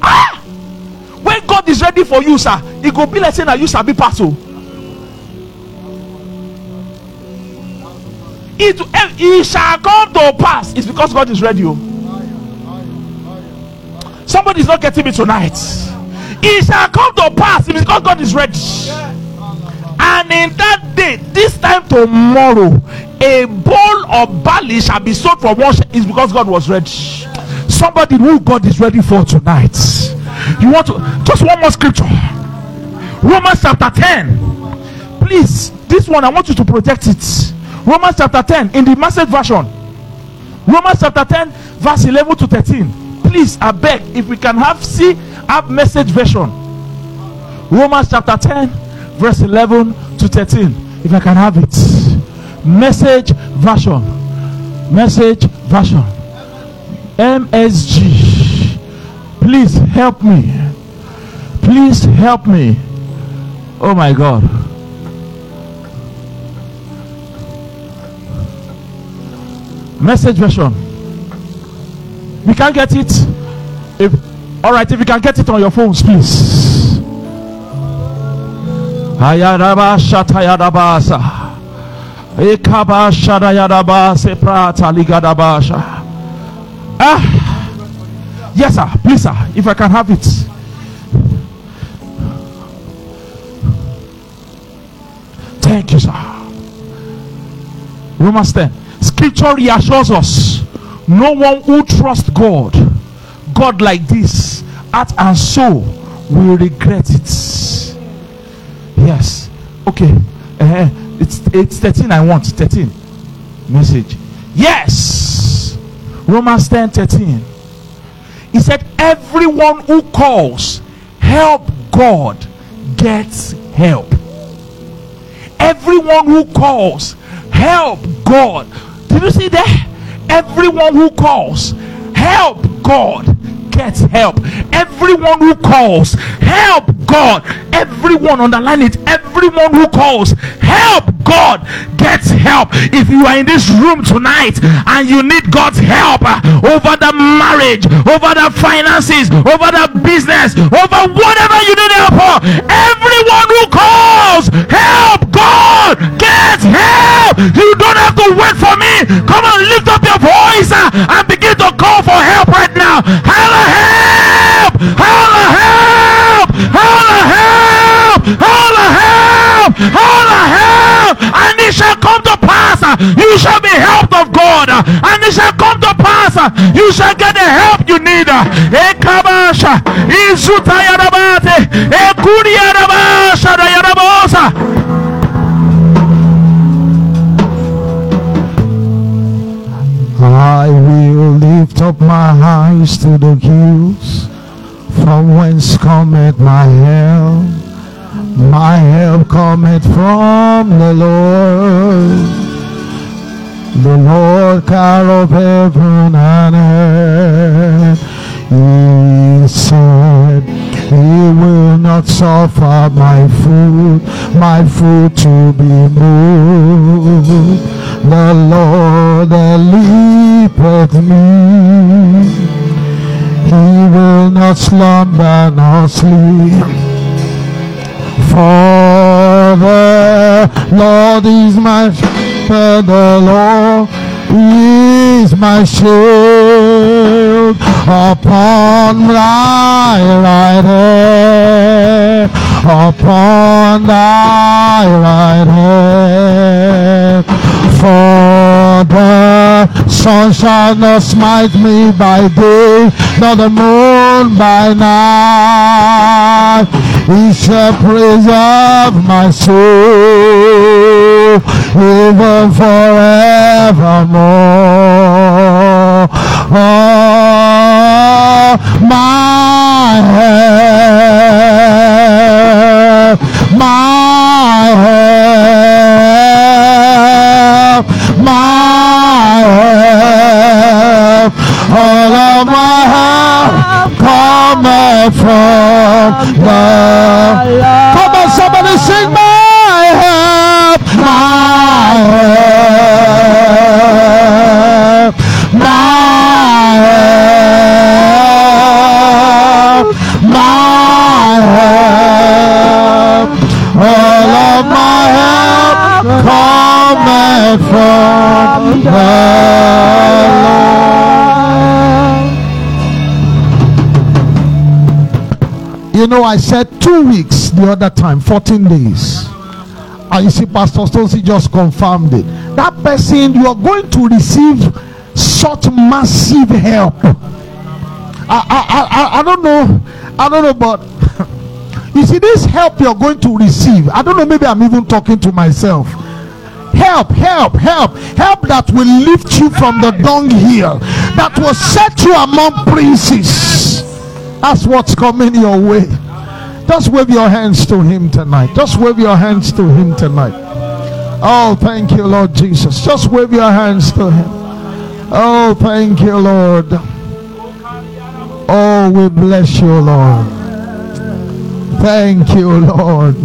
Ah! When god is ready for you sir it go be like saying that you shall be passed it shall come to pass. It's because god is ready somebody is not getting me tonight it shall come to pass because God is ready. And in that day, this time tomorrow, a bowl of barley shall be sold for one is because God was ready. Somebody who God is ready for tonight. You want to just one more scripture. Romans chapter 10. Please, this one I want you to project it. Romans chapter 10 in the message version. Romans chapter 10, verse 11 to 13. Please, I beg, if we can have see have message version. Romans chapter 10 verse 11 to 13 if i can have it. Message version. Message version. Msg please help me. Please help me. Oh my god. Message version. We can't get it. If all right, if you can get it on your phones, please. Ayadaba. Ekaba prata ligadabasha. Ah, yes, sir. Please, sir. If I can have it. Thank you, sir. Romans 10. Scripture reassures us no one who trusts God, God like this, heart and soul, will regret it. Yes. Okay. Uh, it's it's 13 I want. 13. Message. Yes. Romans 10 13. He said, Everyone who calls, help God gets help. Everyone who calls, help God. Did you see that? Everyone who calls, help God gets help. Everyone who calls, help God. Everyone, underline it. Everyone who calls, help God gets help. If you are in this room tonight and you need God's help uh, over the marriage, over the finances, over the business, over whatever you need help for, everyone who calls, help God gets help. You don't have to wait for me. Come on, lift up your voice uh, and begin to call for help right now. Holla help! Holla help! Holla help! Holla help! Holla help! And it shall come to pass. You shall be helped of God. And it shall come to pass. You shall get the help you need. Ekabasha. Izuta yarabate. Ekuri yarabasha. Lift up my eyes to the hills, from whence cometh my help. My help cometh from the Lord, the Lord God of heaven and earth. He said, He will not suffer my foot, my foot to be moved. The Lord leapeth me, He will not slumber nor sleep. For the Lord is my shepherd, the Lord is my shield upon thy right hand, upon thy right hand. For the sun shall not smite me by day, nor the moon by night. He shall preserve my soul, even forevermore. Oh, my I said two weeks the other time, 14 days. And you see, Pastor Stonesi just confirmed it. That person, you are going to receive such massive help. I, I, I, I don't know. I don't know, but you see, this help you're going to receive. I don't know, maybe I'm even talking to myself. Help, help, help, help that will lift you from the dunghill, that will set you among princes. That's what's coming your way. Just wave your hands to him tonight. Just wave your hands to him tonight. Oh, thank you, Lord Jesus. Just wave your hands to him. Oh, thank you, Lord. Oh, we bless you, Lord. Thank you, Lord.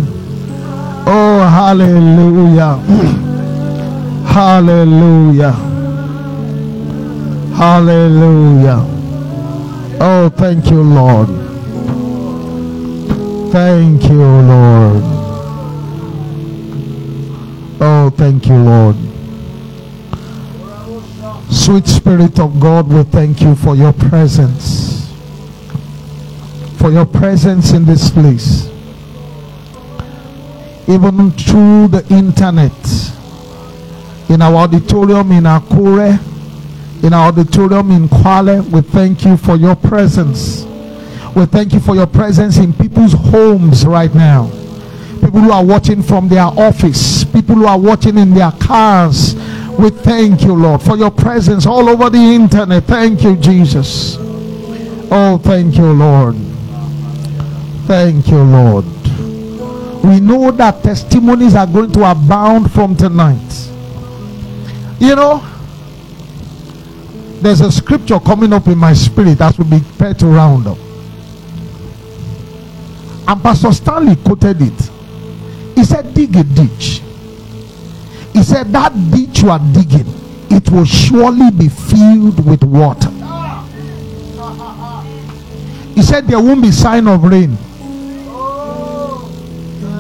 Oh, hallelujah. hallelujah. Hallelujah. Oh, thank you, Lord. Thank you, Lord. Oh, thank you, Lord. Sweet Spirit of God, we thank you for your presence. For your presence in this place. Even through the internet. in our auditorium in Akure, in our auditorium in Kwale. We thank you for your presence. We thank you for your presence in people's homes right now. People who are watching from their office, people who are watching in their cars. We thank you, Lord, for your presence all over the internet. Thank you, Jesus. Oh, thank you, Lord. Thank you, Lord. We know that testimonies are going to abound from tonight. You know, there's a scripture coming up in my spirit as we prepare to round up. And Pastor Stanley quoted it. He said, Dig a ditch. He said, That ditch you are digging, it will surely be filled with water. He said, There won't be sign of rain.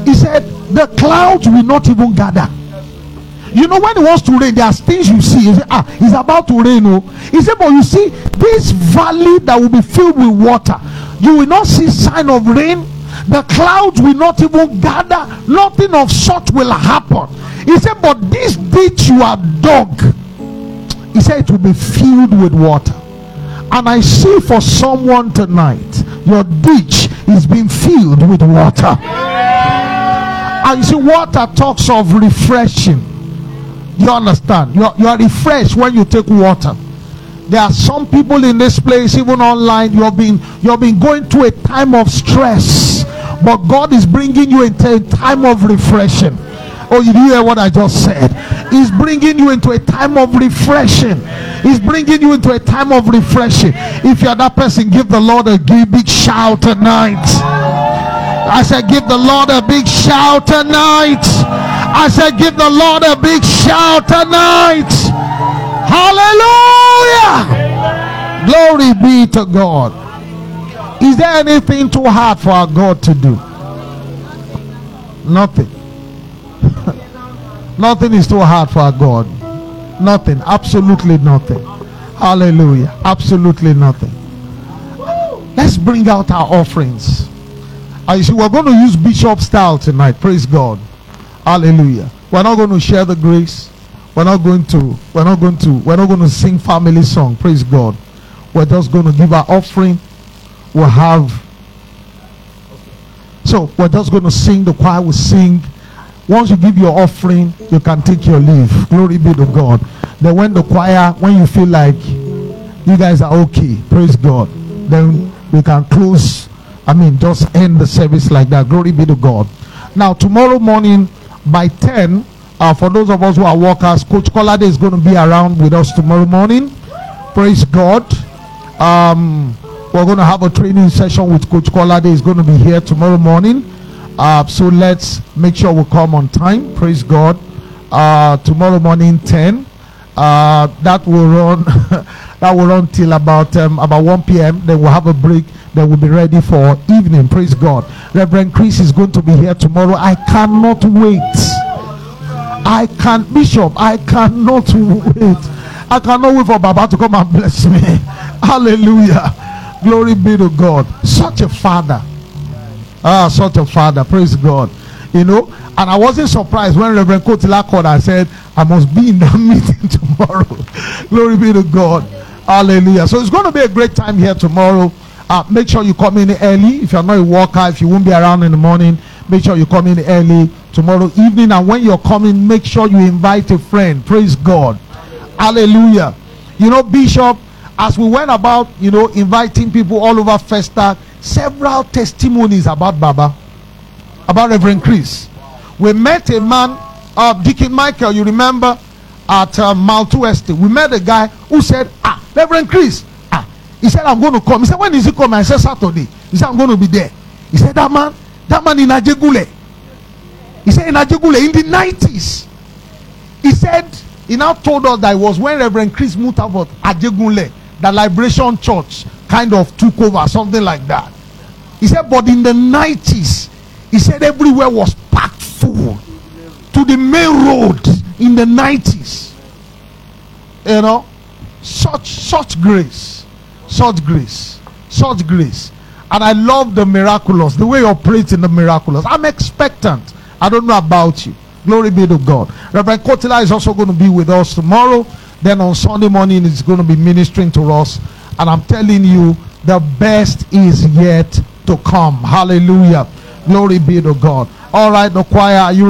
He said, The clouds will not even gather. You know, when it wants to rain, there are things you see. You say, ah, it's about to rain. Oh. He said, but you see, this valley that will be filled with water, you will not see sign of rain. The clouds will not even gather. Nothing of sort will happen. He said, but this ditch you have dug, he said, it will be filled with water. And I see for someone tonight, your ditch is being filled with water. And you see, water talks of refreshing. You understand? You are, you are refreshed when you take water. There are some people in this place, even online, you have been you have been going through a time of stress, but God is bringing you into a time of refreshing. Oh, you hear what I just said? He's bringing you into a time of refreshing. He's bringing you into a time of refreshing. If you're that person, give the Lord a big shout tonight. I said, give the Lord a big shout tonight. I said, give the Lord a big shout tonight. Hallelujah. Glory be to God. Is there anything too hard for our God to do? Nothing. nothing is too hard for our God. Nothing. Absolutely nothing. Hallelujah. Absolutely nothing. Let's bring out our offerings. Uh, you see, we're going to use bishop style tonight. Praise God. Hallelujah. We're not going to share the grace. We're not going to, we're not going to, we're not going to sing family song. Praise God. We're just going to give our offering. We'll have so we're just going to sing. The choir will sing. Once you give your offering, you can take your leave. Glory be to God. Then when the choir, when you feel like you guys are okay, praise God, then we can close. I mean, just end the service like that. Glory be to God. Now tomorrow morning by 10, uh, for those of us who are workers, Coach Kolade is going to be around with us tomorrow morning. Praise God. Um, we're going to have a training session with Coach Kolade. He's going to be here tomorrow morning. Uh, so let's make sure we come on time. Praise God. Uh, tomorrow morning 10. Uh, that will run. that will run till about um, about 1 p.m. Then we'll have a break. Then we'll be ready for evening. Praise God. Reverend Chris is going to be here tomorrow. I cannot wait. I can Bishop. I cannot wait. I cannot wait for Baba to come and bless me. Hallelujah. Glory be to God. Such a father. Ah, such a father. Praise God. You know, and I wasn't surprised when Reverend Kotila called and said, I must be in that meeting tomorrow. Glory be to God. Hallelujah. So it's going to be a great time here tomorrow. Uh, make sure you come in early. If you're not a worker, if you won't be around in the morning, make sure you come in early tomorrow evening. And when you're coming, make sure you invite a friend. Praise God. Hallelujah. You know, Bishop, as we went about, you know, inviting people all over Festac, several testimonies about Baba, about Reverend Chris. We met a man, uh, Deacon Michael, you remember, at uh, Maltu Estate. We met a guy who said, Ah, Reverend Chris, ah, he said, I'm going to come. He said, When is he coming? I said, Saturday. He said, I'm going to be there. He said, That man, that man in Ajegunle. He said, In Ajegunle, in the 90s. He said, he now told us that it was when Reverend Chris Mutavot Ajegule, the Liberation Church, kind of took over, something like that. He said, but in the 90s, he said everywhere was packed full to the main road in the 90s. You know, such such grace, such grace, such grace. And I love the miraculous, the way you operate in the miraculous. I'm expectant. I don't know about you. Glory be to God. Reverend Kotila is also going to be with us tomorrow. Then on Sunday morning, he's going to be ministering to us. And I'm telling you, the best is yet to come. Hallelujah. Glory be to God. All right, the choir, you